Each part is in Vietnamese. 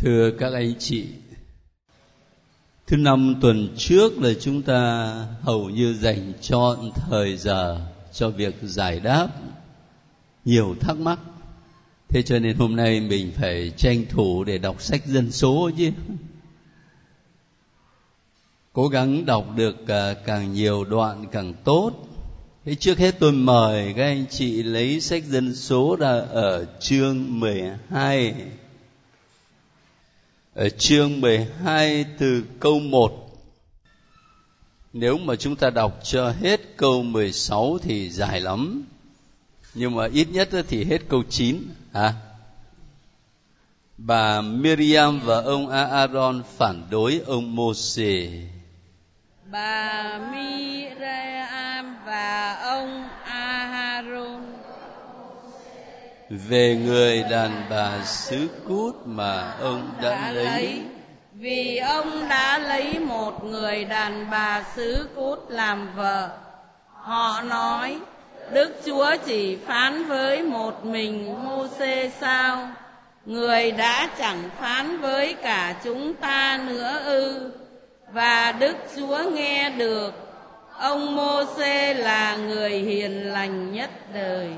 Thưa các anh chị, thứ năm tuần trước là chúng ta hầu như dành trọn thời giờ cho việc giải đáp nhiều thắc mắc. Thế cho nên hôm nay mình phải tranh thủ để đọc sách dân số chứ. Cố gắng đọc được à, càng nhiều đoạn càng tốt. Thế trước hết tôi mời các anh chị lấy sách dân số ra ở chương 12 ở chương 12 từ câu 1 nếu mà chúng ta đọc cho hết câu 16 thì dài lắm. Nhưng mà ít nhất thì hết câu 9 à bà Miriam và ông Aaron phản đối ông Môsê bà Miriam và ông Aaron về người đàn bà xứ cút mà ông đã, lấy, vì ông đã lấy một người đàn bà xứ cút làm vợ. Họ nói đức chúa chỉ phán với một mình mô-xê sao? Người đã chẳng phán với cả chúng ta nữa ư? Và đức chúa nghe được ông mô-xê là người hiền lành nhất đời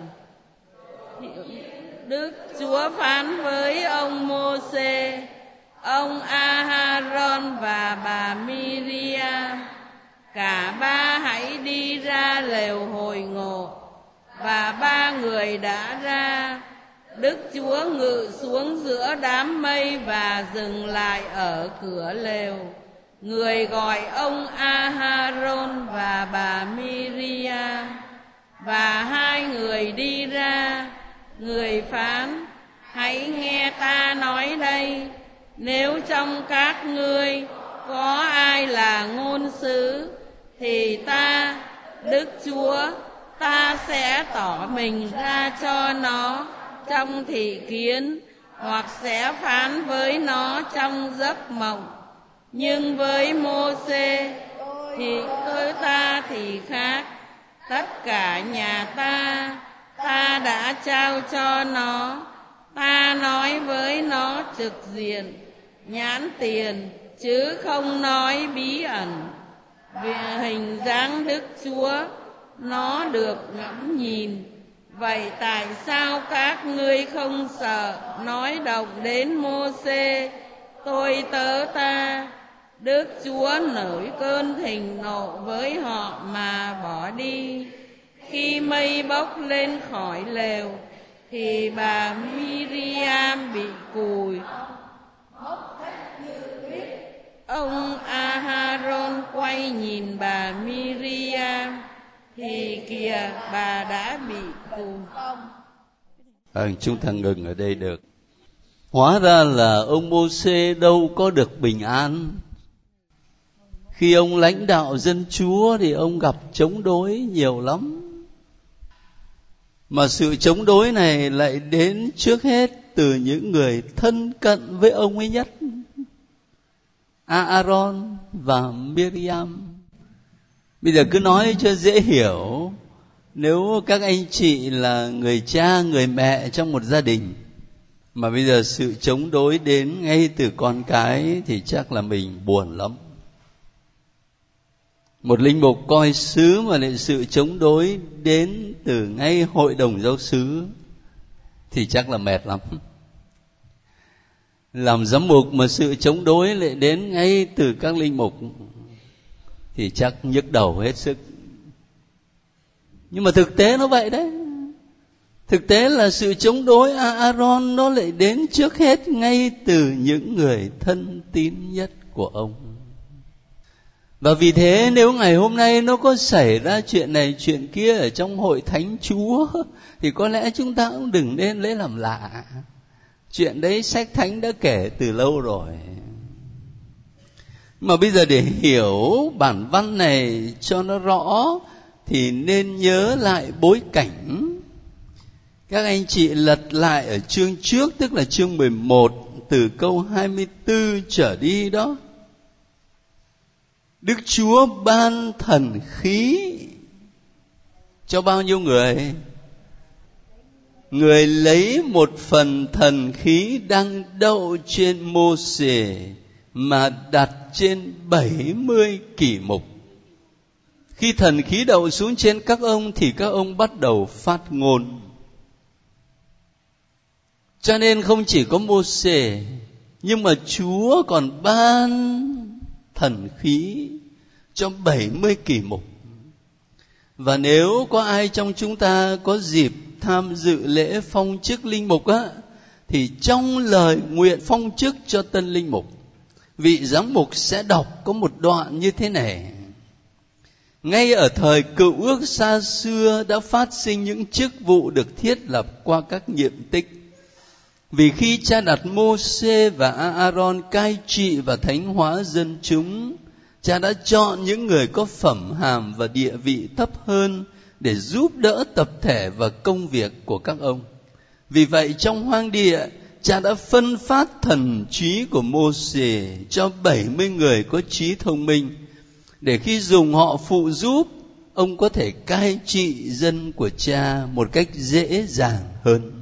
Đức Chúa phán với ông Môsê, ông Aharon và bà Miriam, cả ba hãy đi ra lều hồi ngộ và ba người đã ra. Đức Chúa ngự xuống giữa đám mây và dừng lại ở cửa lều. Người gọi ông Aharon và bà Miriam và hai người đi ra người phán, hãy nghe ta nói đây. Nếu trong các ngươi có ai là ngôn sứ, thì ta, đức chúa, ta sẽ tỏ mình ra cho nó trong thị kiến, hoặc sẽ phán với nó trong giấc mộng. Nhưng với mô xê thì tôi ta thì khác. Tất cả nhà ta ta đã trao cho nó. Ta nói với nó trực diện. Nhãn tiền, chứ không nói bí ẩn. Về hình dáng đức chúa, nó được ngẫm nhìn. Vậy tại sao các ngươi không sợ nói động đến mô xê tôi tớ ta đức chúa nổi cơn thịnh nộ với họ mà bỏ đi khi mây bốc lên khỏi lều thì bà Miriam bị cùi. Ông Aharon quay nhìn bà Miriam thì kìa bà đã bị cùi. À, chúng ta ngừng ở đây được. Hóa ra là ông Môsê đâu có được bình an. Khi ông lãnh đạo dân chúa thì ông gặp chống đối nhiều lắm mà sự chống đối này lại đến trước hết từ những người thân cận với ông ấy nhất Aaron và Miriam. Bây giờ cứ nói cho dễ hiểu, nếu các anh chị là người cha, người mẹ trong một gia đình, mà bây giờ sự chống đối đến ngay từ con cái thì chắc là mình buồn lắm một linh mục coi sứ mà lại sự chống đối đến từ ngay hội đồng giáo sứ, thì chắc là mệt lắm. Làm giám mục mà sự chống đối lại đến ngay từ các linh mục, thì chắc nhức đầu hết sức. Nhưng mà thực tế nó vậy đấy. Thực tế là sự chống đối aaron nó lại đến trước hết ngay từ những người thân tín nhất của ông và vì thế nếu ngày hôm nay nó có xảy ra chuyện này, chuyện kia ở trong hội thánh chúa, thì có lẽ chúng ta cũng đừng nên lấy làm lạ. Chuyện đấy sách thánh đã kể từ lâu rồi. Mà bây giờ để hiểu bản văn này cho nó rõ, thì nên nhớ lại bối cảnh. Các anh chị lật lại ở chương trước, tức là chương 11 từ câu 24 trở đi đó. Đức Chúa ban thần khí cho bao nhiêu người? người lấy một phần thần khí đang đậu trên mô xề mà đặt trên bảy mươi kỷ mục khi thần khí đậu xuống trên các ông thì các ông bắt đầu phát ngôn cho nên không chỉ có mô xề nhưng mà chúa còn ban thần khí cho bảy mươi kỷ mục. Và nếu có ai trong chúng ta có dịp tham dự lễ phong chức linh mục á, thì trong lời nguyện phong chức cho tân linh mục, vị giám mục sẽ đọc có một đoạn như thế này. Ngay ở thời cựu ước xa xưa đã phát sinh những chức vụ được thiết lập qua các nhiệm tích vì khi cha đặt Mô-xê và Aaron cai trị và thánh hóa dân chúng, cha đã chọn những người có phẩm hàm và địa vị thấp hơn để giúp đỡ tập thể và công việc của các ông. Vì vậy trong hoang địa, cha đã phân phát thần trí của Mô-xê cho 70 người có trí thông minh để khi dùng họ phụ giúp ông có thể cai trị dân của cha một cách dễ dàng hơn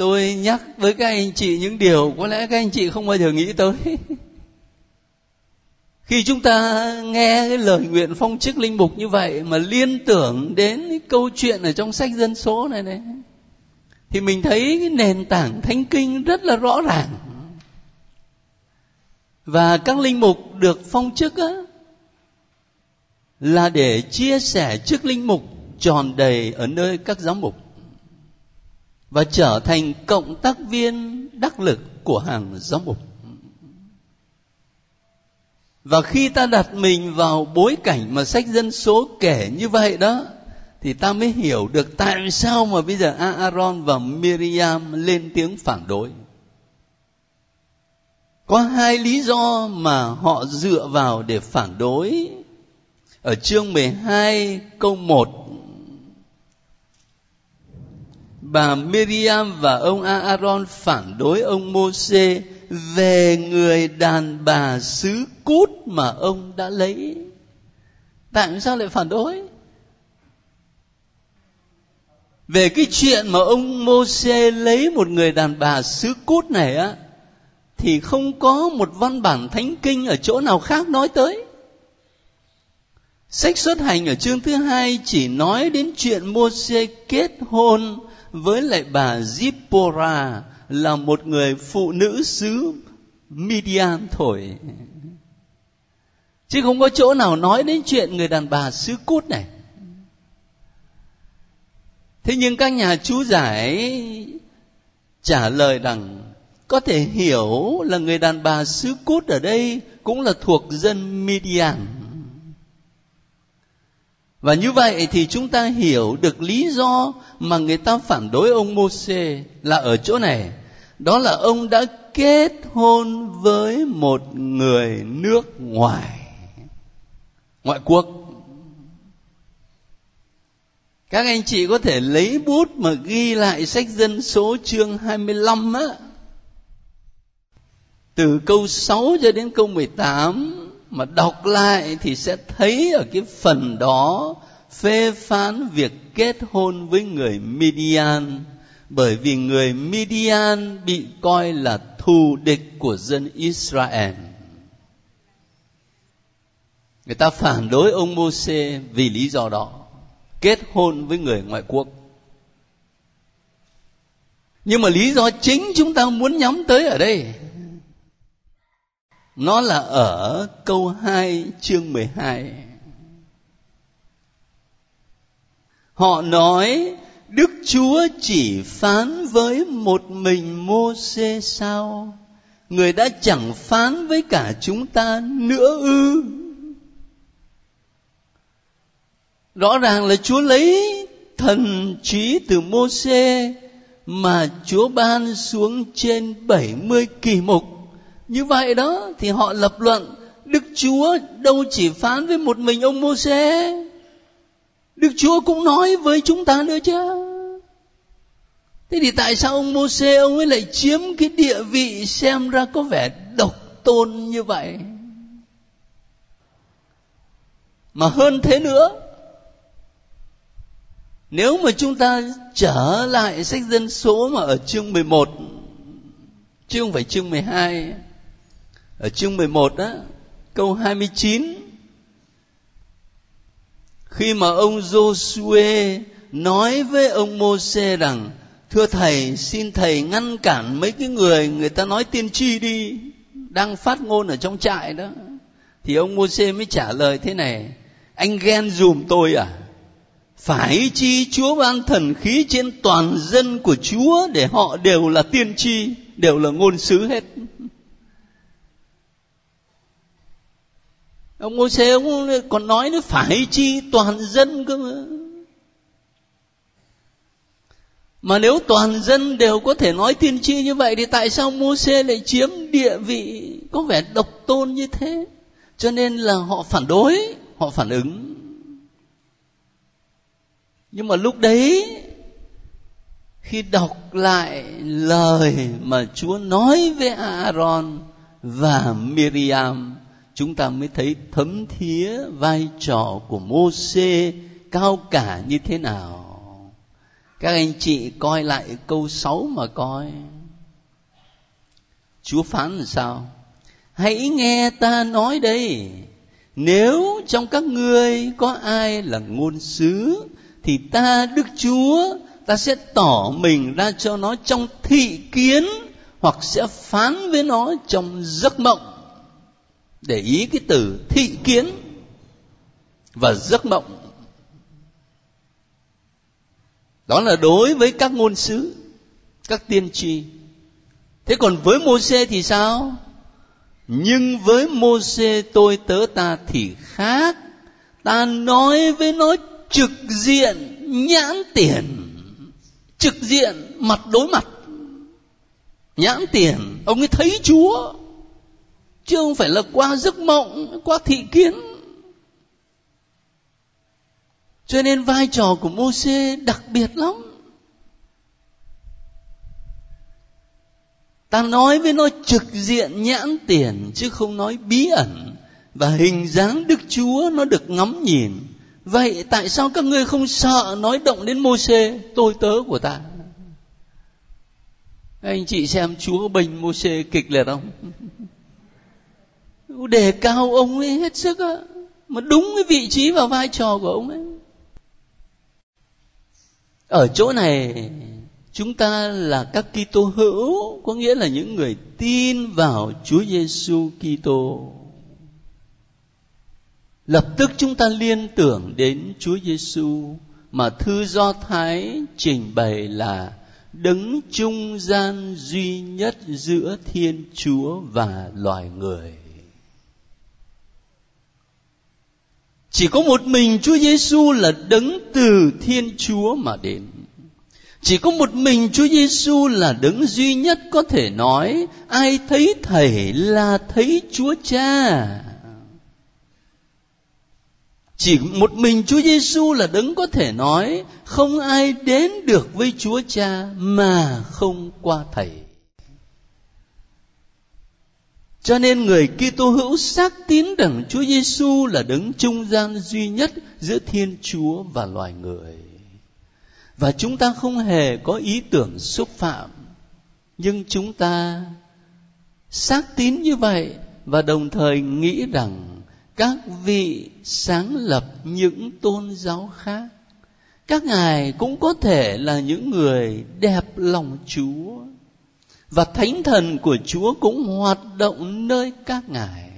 tôi nhắc với các anh chị những điều, có lẽ các anh chị không bao giờ nghĩ tới. Khi chúng ta nghe cái lời nguyện phong chức linh mục như vậy mà liên tưởng đến cái câu chuyện ở trong sách dân số này này, thì mình thấy cái nền tảng thánh kinh rất là rõ ràng. Và các linh mục được phong chức á, là để chia sẻ chức linh mục tròn đầy ở nơi các giám mục và trở thành cộng tác viên đắc lực của hàng giáo mục và khi ta đặt mình vào bối cảnh mà sách dân số kể như vậy đó, thì ta mới hiểu được tại sao mà bây giờ Aaron và Miriam lên tiếng phản đối. Có hai lý do mà họ dựa vào để phản đối. Ở chương 12 câu 1 bà Miriam và ông Aaron phản đối ông Môsê về người đàn bà xứ cút mà ông đã lấy. Tại sao lại phản đối? Về cái chuyện mà ông Môsê lấy một người đàn bà xứ cút này á, thì không có một văn bản thánh kinh ở chỗ nào khác nói tới. Sách xuất hành ở chương thứ hai chỉ nói đến chuyện Môsê kết hôn với lại bà Zipporah là một người phụ nữ xứ Midian thổi. Chứ không có chỗ nào nói đến chuyện người đàn bà xứ cút này. Thế nhưng các nhà chú giải trả lời rằng có thể hiểu là người đàn bà xứ cút ở đây cũng là thuộc dân Midian và như vậy thì chúng ta hiểu được lý do mà người ta phản đối ông Môsê là ở chỗ này. Đó là ông đã kết hôn với một người nước ngoài. Ngoại quốc. Các anh chị có thể lấy bút mà ghi lại sách dân số chương 25 á. Từ câu 6 cho đến câu 18 mà đọc lại thì sẽ thấy ở cái phần đó phê phán việc kết hôn với người Midian bởi vì người Midian bị coi là thù địch của dân Israel. Người ta phản đối ông Môsê vì lý do đó, kết hôn với người ngoại quốc. Nhưng mà lý do chính chúng ta muốn nhắm tới ở đây nó là ở câu 2 chương 12. Họ nói, Đức Chúa chỉ phán với một mình Mô-xê sao? Người đã chẳng phán với cả chúng ta nữa ư? Rõ ràng là Chúa lấy thần trí từ Mô-xê mà Chúa ban xuống trên 70 kỳ mục như vậy đó, thì họ lập luận, đức chúa đâu chỉ phán với một mình ông mô đức chúa cũng nói với chúng ta nữa chứ. Thế thì tại sao ông mô ông ấy lại chiếm cái địa vị xem ra có vẻ độc tôn như vậy? Mà hơn thế nữa, nếu mà chúng ta trở lại sách dân số mà ở chương 11 chứ không phải chương 12 ở chương 11 đó câu 29 khi mà ông Joshua nói với ông Môse rằng thưa thầy xin thầy ngăn cản mấy cái người người ta nói tiên tri đi đang phát ngôn ở trong trại đó. Thì ông Môse mới trả lời thế này anh ghen dùm tôi à? Phải chi Chúa ban thần khí trên toàn dân của Chúa để họ đều là tiên tri, đều là ngôn sứ hết. Ông ngô xê ông còn nói nó phải chi toàn dân cơ mà. Mà nếu toàn dân đều có thể nói tiên tri như vậy thì tại sao mô xê lại chiếm địa vị có vẻ độc tôn như thế? Cho nên là họ phản đối, họ phản ứng nhưng mà lúc đấy khi đọc lại lời mà Chúa nói với Aaron và Miriam chúng ta mới thấy thấm thía vai trò của mô xê cao cả như thế nào. Các anh chị coi lại câu 6 mà coi. Chúa phán làm sao? Hãy nghe ta nói đây. Nếu trong các ngươi có ai là ngôn sứ, thì ta, đức chúa, ta sẽ tỏ mình ra cho nó trong thị kiến hoặc sẽ phán với nó trong giấc mộng để ý cái từ thị kiến và giấc mộng. Đó là đối với các ngôn sứ, các tiên tri. Thế còn với mô-xê thì sao? Nhưng với mô-xê tôi tớ ta thì khác. Ta nói với nó trực diện, nhãn tiền. Trực diện, mặt đối mặt. Nhãn tiền. Ông ấy thấy chúa chứ không phải là qua giấc mộng, qua thị kiến. Cho nên vai trò của mô xê đặc biệt lắm. Ta nói với nó trực diện nhãn tiền, chứ không nói bí ẩn. Và hình dáng đức chúa nó được ngắm nhìn. Vậy tại sao các ngươi không sợ nói động đến mô xê tôi tớ của ta? Anh chị xem chúa bình mô xê kịch liệt không? Đề cao ông ấy hết sức á, mà đúng cái vị trí và vai trò của ông ấy ở chỗ này, chúng ta là các Kitô hữu, có nghĩa là những người tin vào Chúa Giêsu Kitô lập tức chúng ta liên tưởng đến Chúa Giêsu mà thư Do Thái trình bày là đứng trung gian duy nhất giữa Thiên Chúa và loài người. Chỉ có một mình Chúa Giêsu là đứng từ Thiên Chúa mà đến. Chỉ có một mình Chúa Giêsu là đứng duy nhất có thể nói, ai thấy thầy là thấy Chúa Cha chỉ một mình Chúa Giêsu là đấng có thể nói, không ai đến được với Chúa Cha mà không qua thầy. Cho nên người Kitô hữu xác tín rằng Chúa Giêsu là đấng trung gian duy nhất giữa Thiên Chúa và loài người. Và chúng ta không hề có ý tưởng xúc phạm, nhưng chúng ta xác tín như vậy và đồng thời nghĩ rằng các vị sáng lập những tôn giáo khác các ngài cũng có thể là những người đẹp lòng chúa và thánh thần của chúa cũng hoạt động nơi các ngài.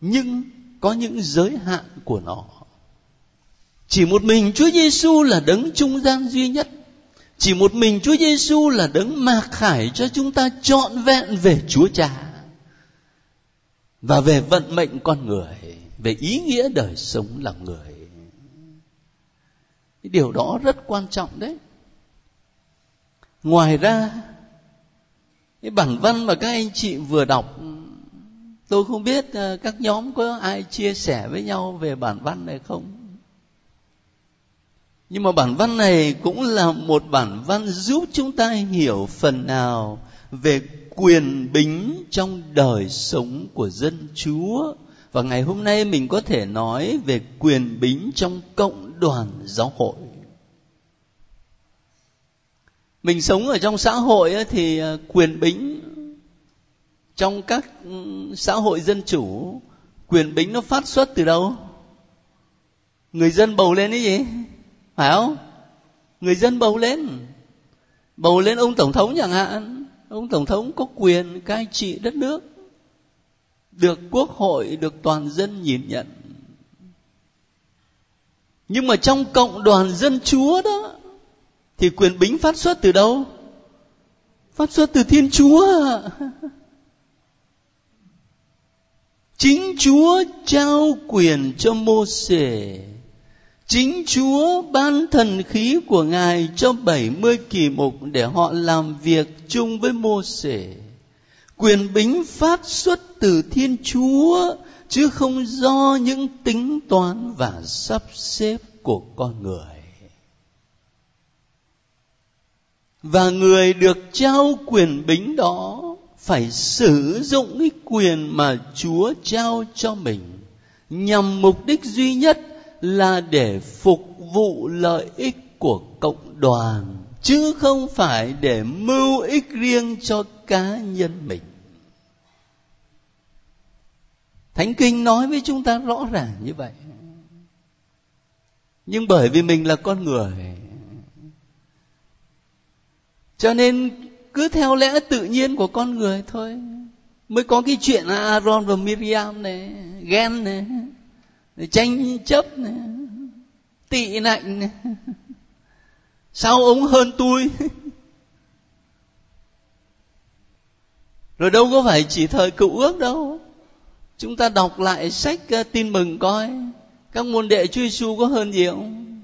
Nhưng có những giới hạn của nó. Chỉ một mình Chúa Giêsu là đấng trung gian duy nhất. Chỉ một mình Chúa Giêsu là đấng mạc khải cho chúng ta trọn vẹn về Chúa Cha. Và về vận mệnh con người, về ý nghĩa đời sống là người. Cái điều đó rất quan trọng đấy. Ngoài ra cái bản văn mà các anh chị vừa đọc, tôi không biết ờ, các nhóm có ai chia sẻ với nhau về bản văn này không? Nhưng mà bản văn này cũng là một bản văn giúp chúng ta hiểu phần nào về quyền bính trong đời sống của dân chúa. Và ngày hôm nay mình có thể nói về quyền bính trong cộng đoàn giáo hội mình sống ở trong xã hội thì ờ, quyền bính trong các ừ, xã hội dân chủ, quyền bính nó phát xuất từ đâu? Người dân bầu lên cái gì? Phải không? Người dân bầu lên. Bầu lên ông tổng thống chẳng hạn. Ông tổng thống có quyền cai trị đất nước, được quốc hội, được toàn dân nhìn nhận. Nhưng mà trong cộng đoàn dân chúa đó thì quyền bính phát xuất từ đâu? Phát xuất từ thiên chúa. Chính chúa trao quyền cho mô sể chính chúa ban thần khí của ngài cho 70 kỳ mục để họ làm việc chung với mô sể quyền bính phát xuất từ thiên chúa, chứ không do những tính toán và sắp xếp của con người. Và người được trao quyền bính đó phải sử dụng cái quyền mà chúa trao cho mình. Nhằm mục đích duy nhất là để phục vụ lợi ích của cộng đoàn, chứ không phải để mưu ích riêng cho cá nhân mình. Thánh kinh nói với chúng ta rõ ràng như vậy. Nhưng bởi vì mình là con người cho nên cứ theo lẽ tự nhiên của con người thôi. Mới có cái chuyện Aaron và Miriam này ghen này tranh chấp này, tị nạnh này. Sao ông hơn tôi? Rồi đâu có phải chỉ thời cựu ước đâu. Chúng ta đọc lại sách ờ, tin mừng coi. Các môn đệ Chúa Giêsu có hơn gì không?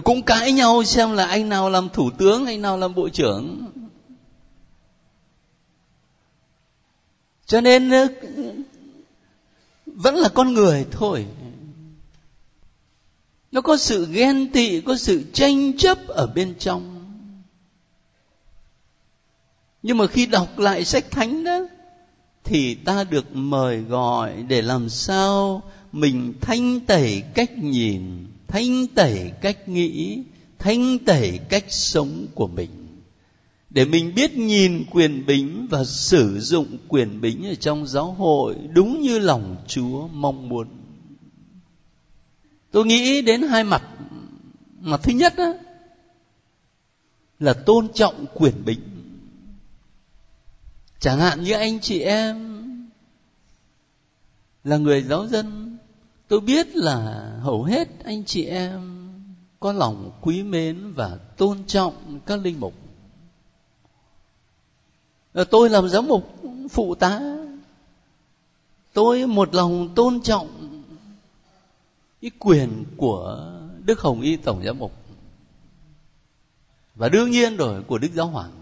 Cũng cãi nhau xem là anh nào làm thủ tướng, anh nào làm bộ trưởng. Cho nên ờ, vẫn là con người thôi. Nó có sự ghen tị, có sự tranh chấp ở bên trong. Nhưng mà khi đọc lại sách thánh đó, thì ta được mời gọi để làm sao mình thanh tẩy cách nhìn thanh tẩy cách nghĩ thanh tẩy cách sống của mình. Để mình biết nhìn quyền bính và sử dụng quyền bính ở trong giáo hội đúng như lòng chúa mong muốn. Tôi nghĩ đến hai mặt. Mặt thứ nhất đó, là tôn trọng quyền bính. Chẳng hạn như anh chị em là người giáo dân tôi biết là hầu hết anh chị em có lòng quý mến và tôn trọng các linh mục. Ờ, tôi làm giám mục phụ tá. Tôi một lòng tôn trọng cái quyền của đức hồng y tổng giám mục. Và đương nhiên rồi, của đức giáo hoàng.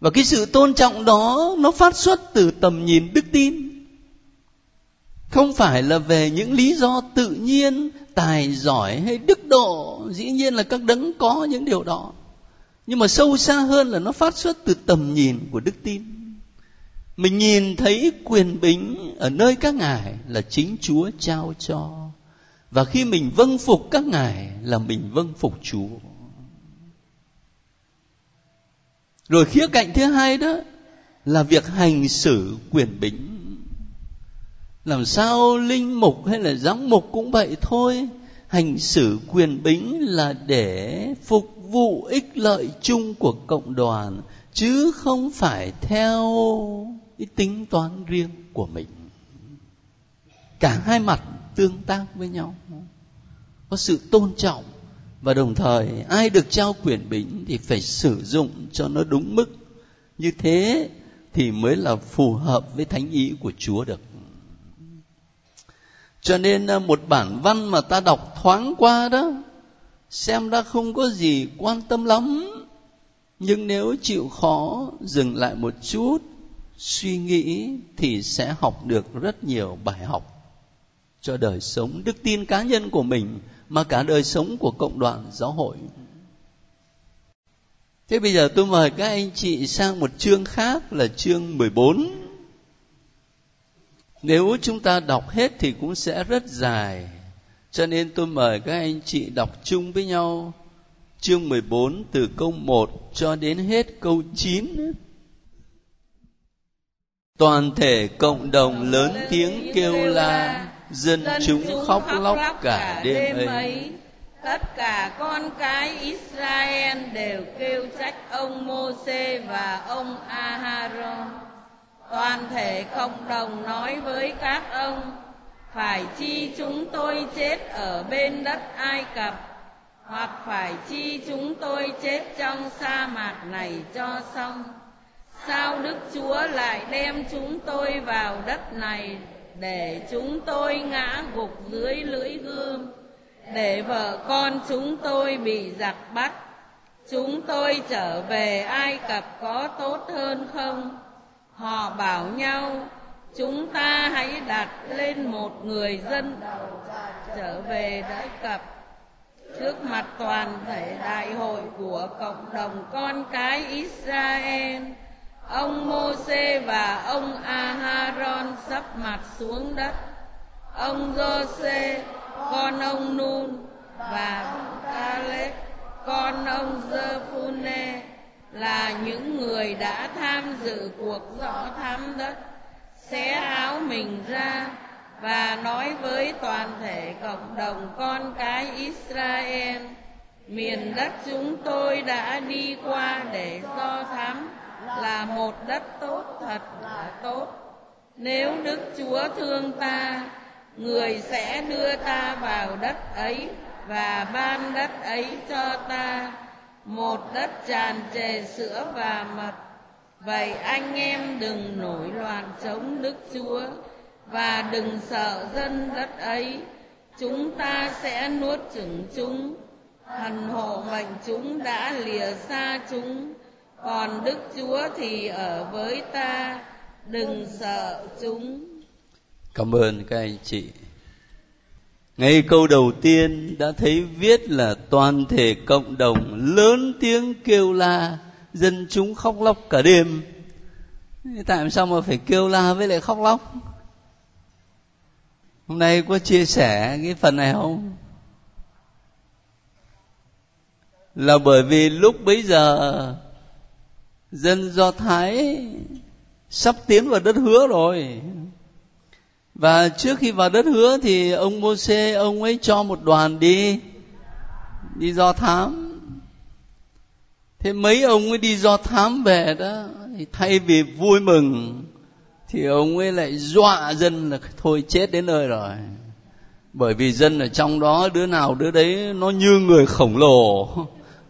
Và cái sự tôn trọng đó nó phát xuất từ tầm nhìn đức tin không phải là về những lý do tự nhiên, tài giỏi hay đức độ. Dĩ nhiên là các đấng có những điều đó. Nhưng mà sâu xa hơn là nó phát xuất từ tầm nhìn của đức tin. Mình nhìn thấy quyền bính ở nơi các ngài là chính chúa trao cho. Và khi mình vâng phục các ngài là mình vâng phục chúa. Rồi khía cạnh thứ hai đó là việc hành xử quyền bính làm sao linh mục hay là giám mục cũng vậy thôi. Hành xử quyền bính là để phục vụ ích lợi chung của cộng đoàn, chứ không phải theo cái tính toán riêng của mình. Cả hai mặt tương tác với nhau, có sự tôn trọng và đồng thời ai được trao quyền bính thì phải sử dụng cho nó đúng mức. Như thế thì mới là phù hợp với thánh ý của chúa được cho nên à, một bản văn mà ta đọc thoáng qua đó, xem ra không có gì quan tâm lắm. Nhưng nếu chịu khó dừng lại một chút, suy nghĩ thì sẽ học được rất nhiều bài học. Cho đời sống, đức tin cá nhân của mình, mà cả đời sống của cộng đoàn giáo hội. Thế bây giờ tôi mời các anh chị sang một chương khác là chương 14. Nếu chúng ta đọc hết thì cũng sẽ rất dài. Cho nên tôi mời các anh chị đọc chung với nhau chương 14 từ câu 1 cho đến hết câu 9. Toàn thể cộng đồng lớn tiếng kêu la, dân chúng khóc lóc cả đêm ấy. Tất cả con cái Israel đều kêu trách ông Môse và ông Aharon. Toàn thể cộng đồng nói với các ông, phải chi chúng tôi chết ở bên đất Ai Cập hoặc phải chi chúng tôi chết trong sa mạc này cho xong. Sao đức chúa lại đem chúng tôi vào đất này để chúng tôi ngã gục dưới lưỡi gươm để vợ con chúng tôi bị giặc bắt? Chúng tôi trở về ai cập có tốt hơn không? Họ bảo nhau chúng ta hãy đặt lên một người dân trở về ai cập trước mặt toàn thể đại hội của cộng đồng con cái Israel. Ông Môsê và ông Aharon sắp mặt xuống đất. Ông Giô-xê, con ông Nun và Caleb, con ông Giê-phu-nê là những người đã tham dự cuộc rõ thám đất, xé áo mình ra và nói với toàn thể cộng đồng con cái Israel miền đất chúng tôi đã đi qua để do thám là một đất tốt thật là tốt. Nếu đức chúa thương ta người sẽ đưa ta vào đất ấy và ban đất ấy cho ta một đất tràn trề sữa và mật. Vậy anh em đừng nổi loạn chống đức chúa và đừng sợ dân đất ấy. Chúng ta sẽ nuốt chửng chúng. Thần hộ mệnh chúng đã lìa xa chúng. Còn đức chúa thì ở với ta. Đừng sợ chúng. Cảm ơn các anh chị ngay câu đầu tiên đã thấy viết là toàn thể cộng đồng lớn tiếng kêu la, dân chúng khóc lóc cả đêm. Tại sao mà phải kêu la với lại khóc lóc? Hôm nay có chia sẻ cái phần này không? Là bởi vì lúc bấy giờ, dân do thái sắp tiến vào đất hứa rồi và trước khi vào đất hứa thì ông mô xê ông ấy cho một đoàn đi đi do thám. Thế mấy ông ấy đi do thám về đó, thì thay vì vui mừng, thì ông ấy lại dọa dân là thôi chết đến nơi rồi. Bởi vì dân ở trong đó, đứa nào đứa đấy, nó như người khổng lồ.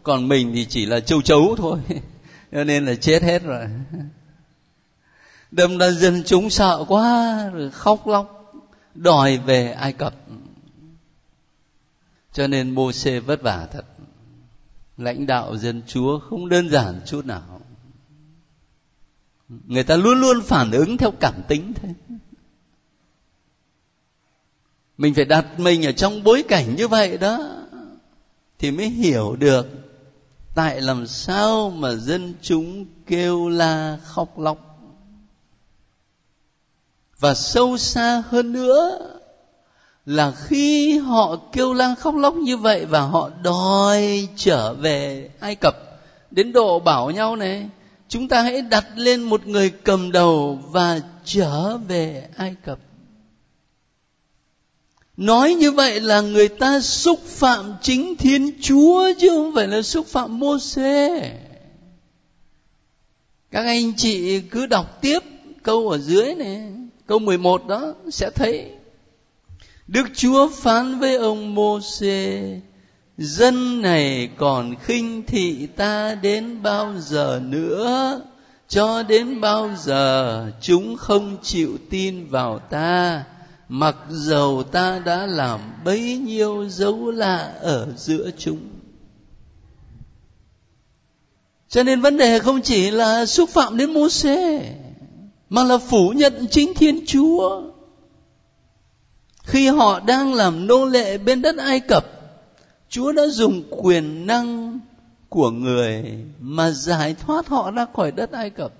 Còn mình thì chỉ là châu chấu thôi. Cho nên là chết hết rồi đâm ra dân chúng sợ quá, rồi khóc lóc, đòi về ai cập. Cho nên mô xê vất vả thật. Lãnh đạo dân chúa không đơn giản chút nào. Người ta luôn luôn phản ứng theo cảm tính thế. Mình phải đặt mình ở trong bối cảnh như vậy đó, thì mới hiểu được tại làm sao mà dân chúng kêu la, khóc lóc và sâu xa hơn nữa là khi họ kêu la khóc lóc như vậy và họ đòi trở về ai cập, đến độ bảo nhau này, chúng ta hãy đặt lên một người cầm đầu và trở về ai cập. Nói như vậy là người ta xúc phạm chính thiên chúa chứ không phải là xúc phạm mô xê các anh chị cứ đọc tiếp câu ở dưới này câu 11 đó sẽ thấy, Đức Chúa phán với ông Môsê dân này còn khinh thị ta đến bao giờ nữa? Cho đến bao giờ chúng không chịu tin vào ta? Mặc dầu ta đã làm bấy nhiêu dấu lạ ở giữa chúng. Cho nên vấn đề không chỉ là xúc phạm đến mô xê mà là phủ nhận chính thiên chúa khi họ đang làm nô lệ bên đất ai cập, Chúa đã dùng quyền năng của người mà giải thoát họ ra khỏi đất Ai Cập.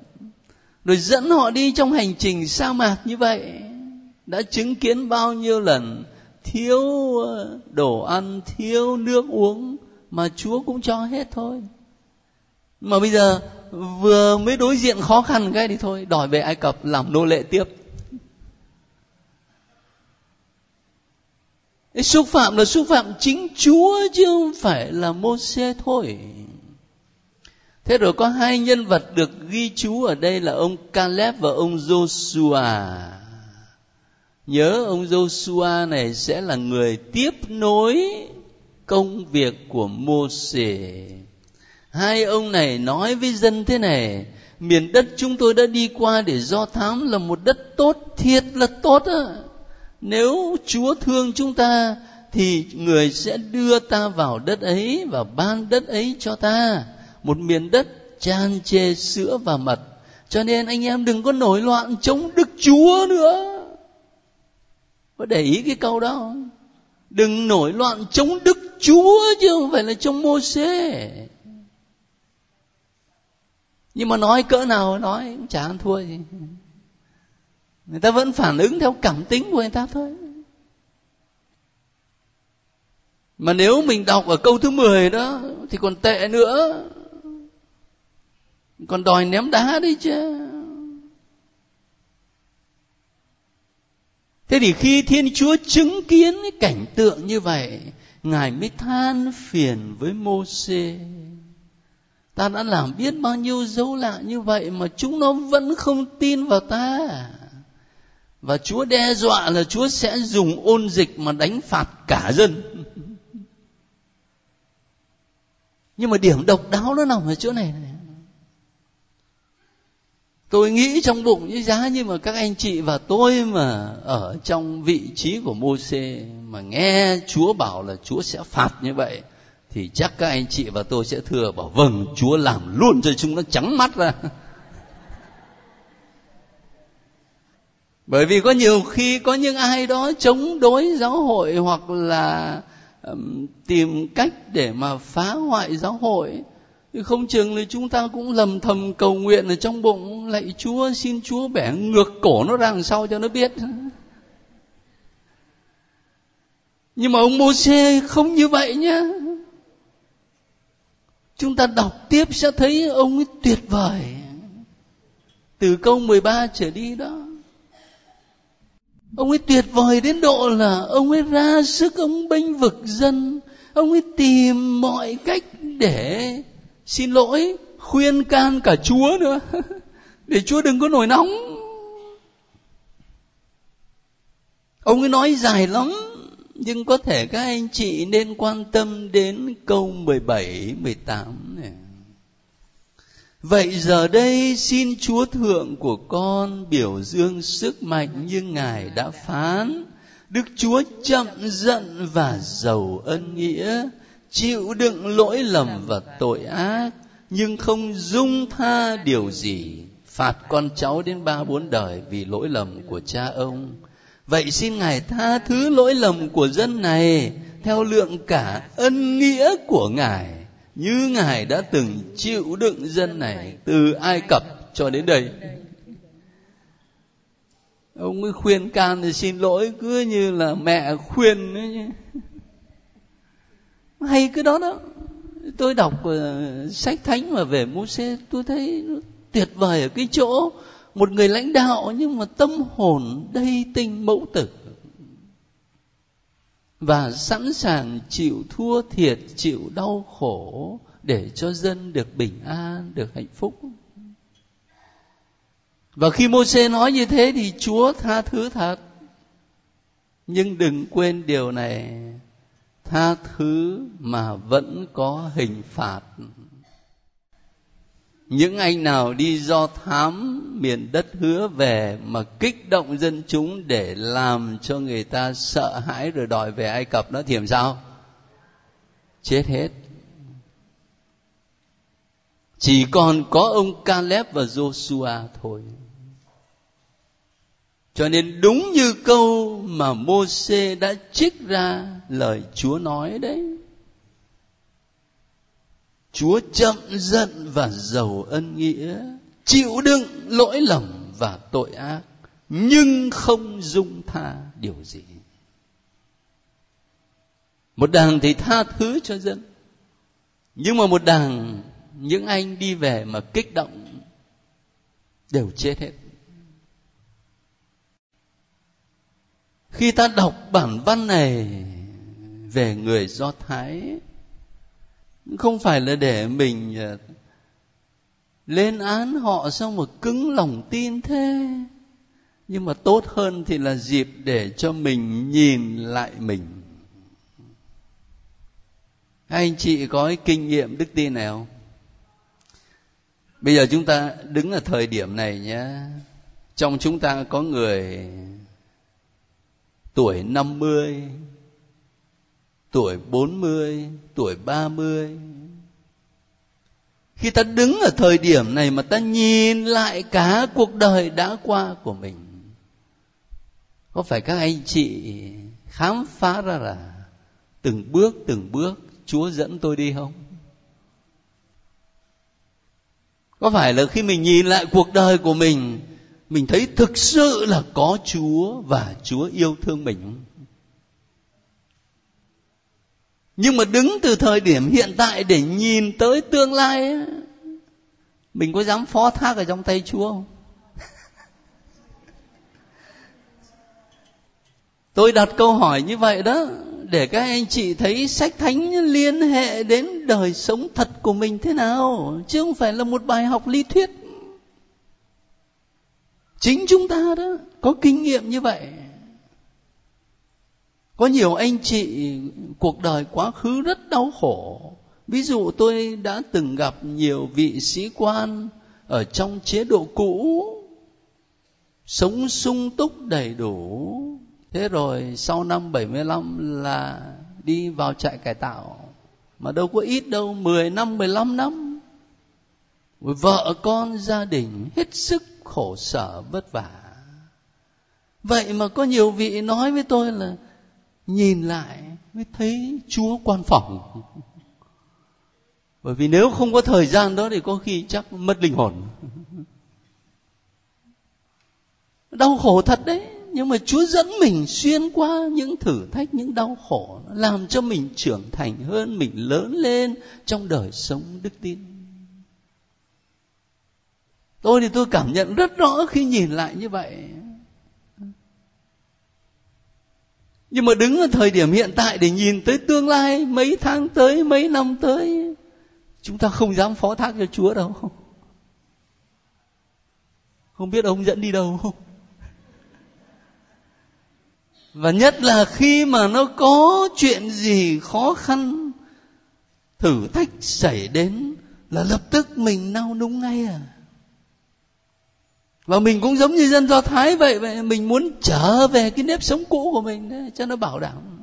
Rồi dẫn họ đi trong hành trình sa mạc như vậy. Đã chứng kiến bao nhiêu lần thiếu đồ ăn, thiếu nước uống mà chúa cũng cho hết thôi mà bây giờ vừa mới đối diện khó khăn cái thì thôi, đòi về ai cập làm nô lệ tiếp xúc phạm là xúc phạm chính Chúa chứ không phải là mô xê thôi. Thế rồi có hai nhân vật được ghi chú ở đây là ông Caleb và ông Joshua. Nhớ ông Joshua này sẽ là người tiếp nối công việc của Mô-xê. Hai ông này nói với dân thế này, miền đất chúng tôi đã đi qua để do thám là một đất tốt, thiệt là tốt á. Nếu chúa thương chúng ta thì người sẽ đưa ta vào đất ấy và ban đất ấy cho ta. Một miền đất tràn trề sữa và mật. Cho nên anh em đừng có nổi loạn chống đức chúa nữa. Có để ý cái câu đó không? Đừng nổi loạn chống đức chúa chứ không phải là chống mô xê nhưng mà nói cỡ nào nói cũng chả ăn thua gì. Người ta vẫn phản ứng theo cảm tính của người ta thôi. Mà nếu mình đọc ở câu thứ 10 đó, thì còn tệ nữa. Còn đòi ném đá đi chứ. Thế thì khi thiên chúa chứng kiến cái cảnh tượng như vậy, ngài mới than phiền với mô xê ta đã làm biết bao nhiêu dấu lạ như vậy mà chúng nó vẫn không tin vào ta và Chúa đe dọa là Chúa sẽ dùng ôn dịch mà đánh phạt cả dân. Nhưng mà điểm độc đáo nó nằm ở chỗ này này. Tôi nghĩ trong bụng như giá như mà các anh chị và tôi mà ở trong vị trí của Mô-xê mà nghe Chúa bảo là Chúa sẽ phạt như vậy thì chắc các anh chị và tôi sẽ thưa bảo vâng Chúa làm luôn cho chúng nó trắng mắt ra. bởi vì có nhiều khi có những ai đó chống đối giáo hội hoặc là um, tìm cách để mà phá hoại giáo hội. Thì không chừng là chúng ta cũng lầm thầm cầu nguyện ở trong bụng lạy chúa xin chúa bẻ ngược cổ nó ra đằng sau cho nó biết? Nhưng mà ông mô không như vậy nhá chúng ta đọc tiếp sẽ thấy ông ấy tuyệt vời. Từ câu 13 trở đi đó, ông ấy tuyệt vời đến độ là ông ấy ra sức ông bênh vực dân, ông ấy tìm mọi cách để, xin lỗi, khuyên can cả chúa nữa, để chúa đừng có nổi nóng. Ông ấy nói dài lắm nhưng có thể các anh chị nên quan tâm đến câu 17, 18 này. Vậy giờ đây xin Chúa Thượng của con biểu dương sức mạnh như Ngài đã phán. Đức Chúa chậm giận và giàu ân nghĩa, chịu đựng lỗi lầm và tội ác, nhưng không dung tha điều gì, phạt con cháu đến ba bốn đời vì lỗi lầm của cha ông. Vậy xin Ngài tha thứ lỗi lầm của dân này theo lượng cả ân nghĩa của Ngài, như ngài đã từng chịu đựng dân này từ ai cập cho đến đây. Ông ấy khuyên can thì xin lỗi, cứ như là mẹ khuyên ấy nhé. Hay cái đó đó. Tôi đọc ờ, sách thánh mà về mô tôi thấy nó tuyệt vời ở cái chỗ một người lãnh đạo nhưng mà tâm hồn đầy tình mẫu tử. Và sẵn sàng chịu thua thiệt, chịu đau khổ để cho dân được bình an, được hạnh phúc. Và khi Môsê nói như thế thì Chúa tha thứ thật. Nhưng đừng quên điều này, tha thứ mà vẫn có hình phạt những anh nào đi do thám miền đất hứa về mà kích động dân chúng để làm cho người ta sợ hãi rồi đòi về ai cập nó thì làm sao? Chết hết. Chỉ còn có ông Caleb và Joshua thôi. Cho nên đúng như câu mà Môsê đã trích ra lời Chúa nói đấy. Chúa chậm giận và giàu ân nghĩa, chịu đựng lỗi lầm và tội ác, nhưng không dung tha điều gì. một đảng thì tha thứ cho dân nhưng mà một đảng những anh đi về mà kích động đều chết hết khi ta đọc bản văn này về người do thái không phải là để mình ờ, lên án họ xong mà cứng lòng tin thế. Nhưng mà tốt hơn thì là dịp để cho mình nhìn lại mình. Anh chị có cái kinh nghiệm đức tin này không? Bây giờ chúng ta đứng ở thời điểm này nhé. Trong chúng ta có người tuổi 50 tuổi 40 tuổi 30 khi ta đứng ở thời điểm này mà ta nhìn lại cả cuộc đời đã qua của mình, có phải các anh chị khám phá ra là từng bước từng bước chúa dẫn tôi đi không? Có phải là khi mình nhìn lại cuộc đời của mình mình thấy thực sự là có chúa và chúa yêu thương mình không? Nhưng mà đứng từ thời điểm hiện tại để nhìn tới tương lai mình có dám phó thác ở trong tay chúa không? Tôi đặt câu hỏi như vậy đó, để các anh chị thấy sách thánh liên hệ đến đời sống thật của mình thế nào, chứ không phải là một bài học lý thuyết. Chính chúng ta đó, có kinh nghiệm như vậy có nhiều anh chị, cuộc đời quá khứ rất đau khổ. Ví dụ tôi đã từng gặp nhiều vị sĩ quan ở trong chế độ cũ, sống sung túc đầy đủ. Thế rồi sau năm 75 là đi vào trại cải tạo, mà đâu có ít đâu 10 năm 15 năm. Vợ con gia đình hết sức khổ sở vất vả. Vậy mà có nhiều vị nói với tôi là nhìn lại mới thấy chúa quan phòng. Bởi vì nếu không có thời gian đó thì có khi chắc mất linh hồn. Đau khổ thật đấy, nhưng mà chúa dẫn mình xuyên qua những thử thách, những đau khổ, làm cho mình trưởng thành hơn, mình lớn lên trong đời sống đức tin. Tôi thì tôi cảm nhận rất rõ khi nhìn lại như vậy. Nhưng mà đứng ở thời điểm hiện tại để nhìn tới tương lai, mấy tháng tới, mấy năm tới, chúng ta không dám phó thác cho chúa đâu. Không biết ông dẫn đi đâu. Và nhất là khi mà nó có chuyện gì khó khăn, thử thách xảy đến là lập tức mình nao núng ngay à và mình cũng giống như dân do thái vậy vậy mình muốn trở về cái nếp sống cũ của mình đấy, cho nó bảo đảm.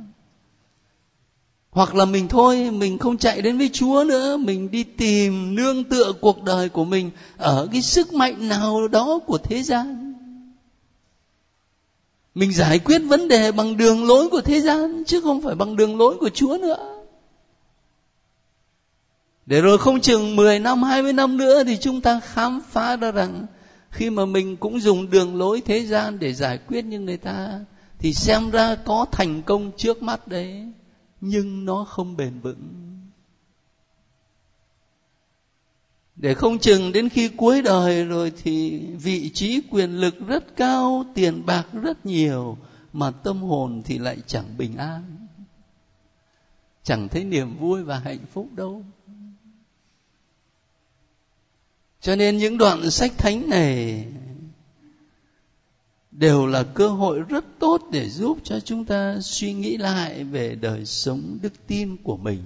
Hoặc là mình thôi mình không chạy đến với chúa nữa mình đi tìm nương tựa cuộc đời của mình ở cái sức mạnh nào đó của thế gian. Mình giải quyết vấn đề bằng đường lối của thế gian chứ không phải bằng đường lối của chúa nữa. Để rồi không chừng 10 năm, 20 năm nữa thì chúng ta khám phá ra rằng khi mà mình cũng dùng đường lối thế gian để giải quyết như người ta, thì xem ra có thành công trước mắt đấy, nhưng nó không bền vững. Để không chừng đến khi cuối đời rồi thì vị trí quyền lực rất cao, tiền bạc rất nhiều, mà tâm hồn thì lại chẳng bình an. Chẳng thấy niềm vui và hạnh phúc đâu cho nên những đoạn sách thánh này đều là cơ hội rất tốt để giúp cho chúng ta suy nghĩ lại về đời sống đức tin của mình.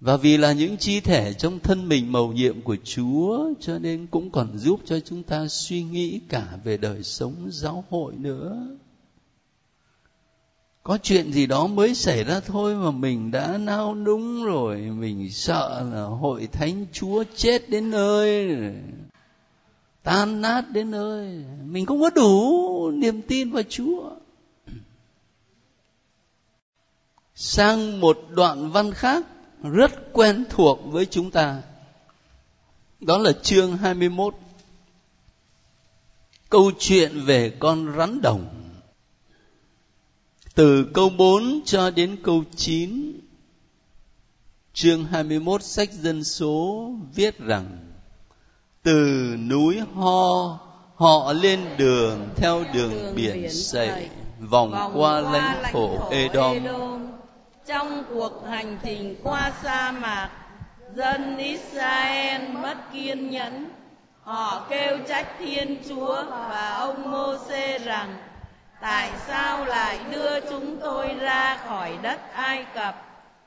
Và vì là những chi thể trong thân mình mầu nhiệm của chúa, cho nên cũng còn giúp cho chúng ta suy nghĩ cả về đời sống giáo hội nữa có chuyện gì đó mới xảy ra thôi mà mình đã nao núng rồi. Mình sợ là hội thánh chúa chết đến nơi, tan nát đến nơi. Mình không có đủ niềm tin vào chúa. Sang một đoạn văn khác rất quen thuộc với chúng ta. Đó là chương 21 câu chuyện về con rắn đồng từ câu 4 cho đến câu 9 chương 21 sách dân số viết rằng từ núi Ho họ lên đường theo đường biển sậy vòng qua lãnh thổ Edom. Trong cuộc hành trình qua sa mạc dân Israel mất kiên nhẫn. Họ kêu trách Thiên Chúa và ông Môsê rằng tại sao lại đưa chúng tôi ra khỏi đất Ai Cập?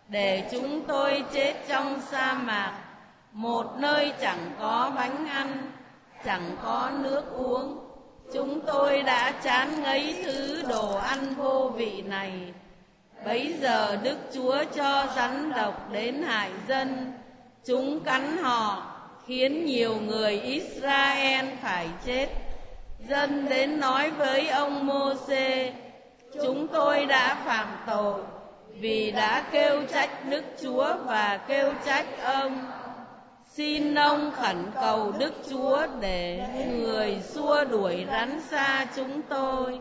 Để chúng tôi chết trong sa mạc. Một nơi chẳng có bánh ăn, chẳng có nước uống. Chúng tôi đã chán ngấy thứ đồ ăn vô vị này. Bấy giờ đức chúa cho rắn độc đến hại dân. Chúng cắn họ, khiến nhiều người israel phải chết dân đến nói với ông Môse, chúng tôi đã phạm tội vì đã kêu trách đức chúa và kêu trách ông. Xin ông khẩn cầu đức chúa để người xua đuổi rắn xa chúng tôi.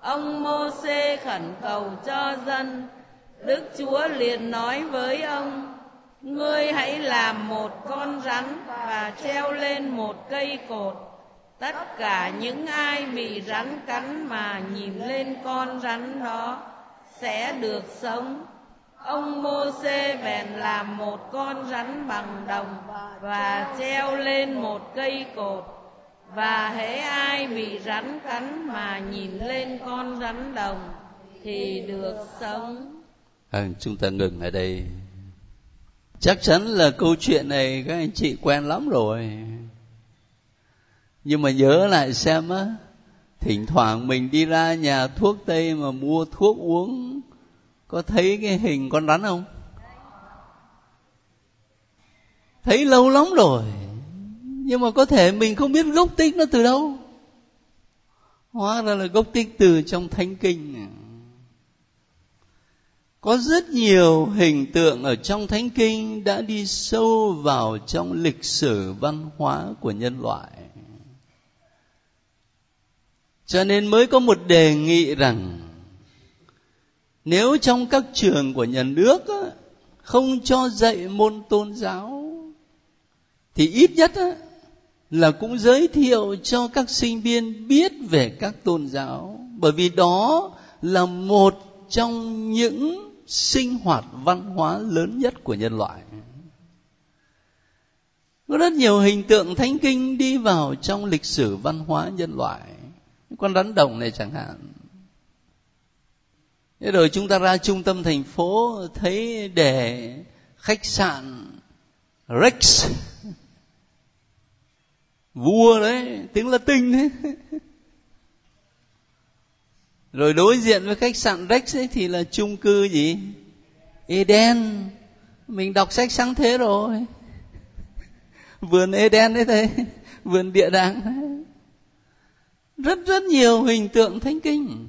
Ông Môse khẩn cầu cho dân. Đức chúa liền nói với ông ngươi hãy làm một con rắn và treo lên một cây cột tất cả những ai bị rắn cắn mà nhìn lên con rắn đó sẽ được sống. Ông mô-xê bèn làm một con rắn bằng đồng và treo lên một cây cột. Và hễ ai bị rắn cắn mà nhìn lên con rắn đồng thì được sống. À, chúng ta ngừng ở đây. Chắc chắn là câu chuyện này các anh chị quen lắm rồi nhưng mà nhớ lại xem á, thỉnh thoảng mình đi ra nhà thuốc tây mà mua thuốc uống, có thấy cái hình con rắn không? Thấy lâu lắm rồi, nhưng mà có thể mình không biết gốc tích nó từ đâu. Hóa ra là gốc tích từ trong thánh kinh có rất nhiều hình tượng ở trong thánh kinh đã đi sâu vào trong lịch sử văn hóa của nhân loại cho nên mới có một đề nghị rằng, nếu trong các trường của nhà nước không cho dạy môn tôn giáo, thì ít nhất là cũng giới thiệu cho các sinh viên biết về các tôn giáo. Bởi vì đó là một trong những sinh hoạt văn hóa lớn nhất của nhân loại. Có rất nhiều hình tượng thánh kinh đi vào trong lịch sử văn hóa nhân loại con rắn đồng này chẳng hạn. Thế rồi chúng ta ra trung tâm thành phố, thấy để khách sạn rex. Vua đấy, tiếng latin đấy. Rồi đối diện với khách sạn rex ấy thì là chung cư gì? Eden. Mình đọc sách sáng thế rồi. Vườn eden đấy thầy. Vườn địa đàng. đấy rất rất nhiều hình tượng thánh kinh.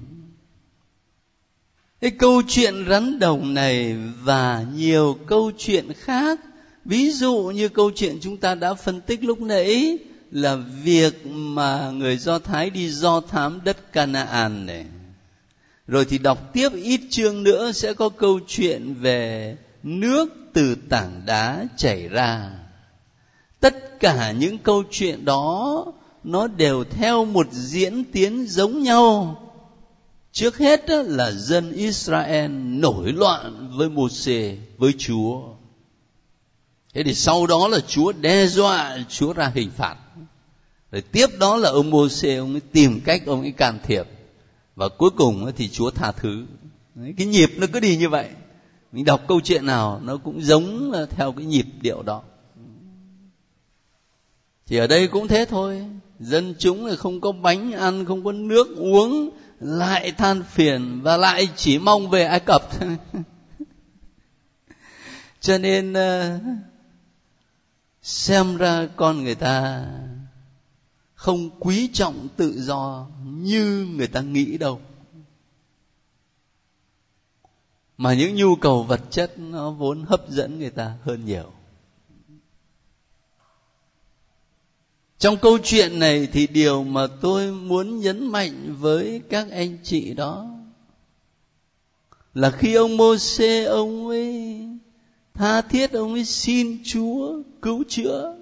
Cái câu chuyện rắn đồng này và nhiều câu chuyện khác, ví dụ như câu chuyện chúng ta đã phân tích lúc nãy là việc mà người do thái đi do thám đất canaan này. Rồi thì đọc tiếp ít chương nữa sẽ có câu chuyện về nước từ tảng đá chảy ra. Tất cả những câu chuyện đó nó đều theo một diễn tiến giống nhau. Trước hết là dân israel nổi loạn với Môsê với chúa. Thế thì sau đó là chúa đe dọa, chúa ra hình phạt. Rồi tiếp đó là ông Môsê ông ấy tìm cách ông ấy can thiệp. Và cuối cùng thì chúa tha thứ. Cái nhịp nó cứ đi như vậy. Mình đọc câu chuyện nào, nó cũng giống theo cái nhịp điệu đó. Thì ở đây cũng thế thôi dân chúng là không có bánh ăn, không có nước uống, lại than phiền và lại chỉ mong về ai cập. Cho nên ờ, xem ra con người ta không quý trọng tự do như người ta nghĩ đâu. Mà những nhu cầu vật chất nó vốn hấp dẫn người ta hơn nhiều. Trong câu chuyện này thì điều mà tôi muốn nhấn mạnh với các anh chị đó là khi ông Môsê ông ấy tha thiết, ông ấy xin Chúa cứu chữa,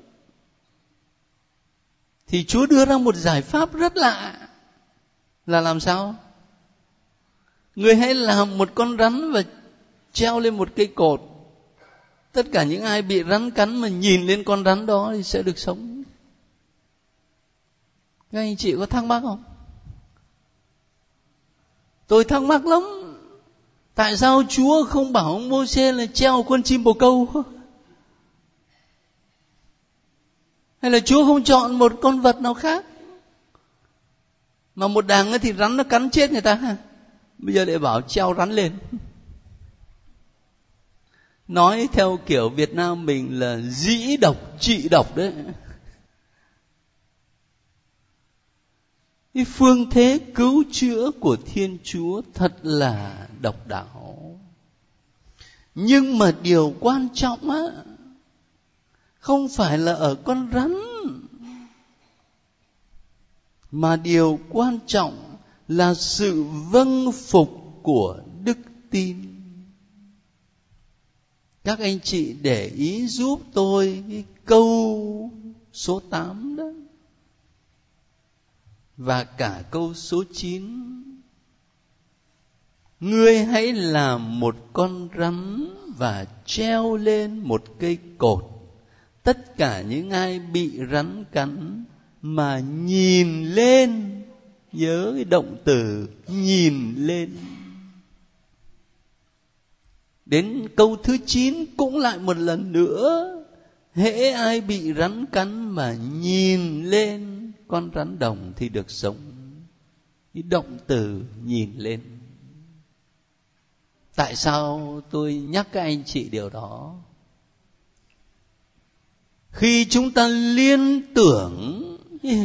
thì Chúa đưa ra một giải pháp rất lạ. Là làm sao? Người hãy làm một con rắn và treo lên một cây cột. Tất cả những ai bị rắn cắn mà nhìn lên con rắn đó thì sẽ được sống các anh chị có thắc mắc không? Tôi thắc mắc lắm. Tại sao chúa không bảo ông mô xe là treo con chim bồ câu? Hay là chúa không chọn một con vật nào khác? Mà một đằng thì rắn nó cắn chết người ta. Ha bây giờ lại bảo treo rắn lên. Nói theo kiểu việt nam mình là dĩ độc, trị độc đấy. Cái phương thế cứu chữa của thiên chúa thật là độc đáo. Nhưng mà điều quan trọng á, không phải là ở con rắn, mà điều quan trọng là sự vâng phục của đức tin. Các anh chị để ý giúp tôi cái câu số 8 đó và cả câu số 9 Ngươi hãy làm một con rắn và treo lên một cây cột. Tất cả những ai bị rắn cắn mà nhìn lên, nhớ cái động từ nhìn lên. Đến câu thứ 9 cũng lại một lần nữa. Hễ ai bị rắn cắn mà nhìn lên con rắn đồng thì được sống. Động từ nhìn lên tại sao tôi nhắc các anh chị điều đó khi chúng ta liên tưởng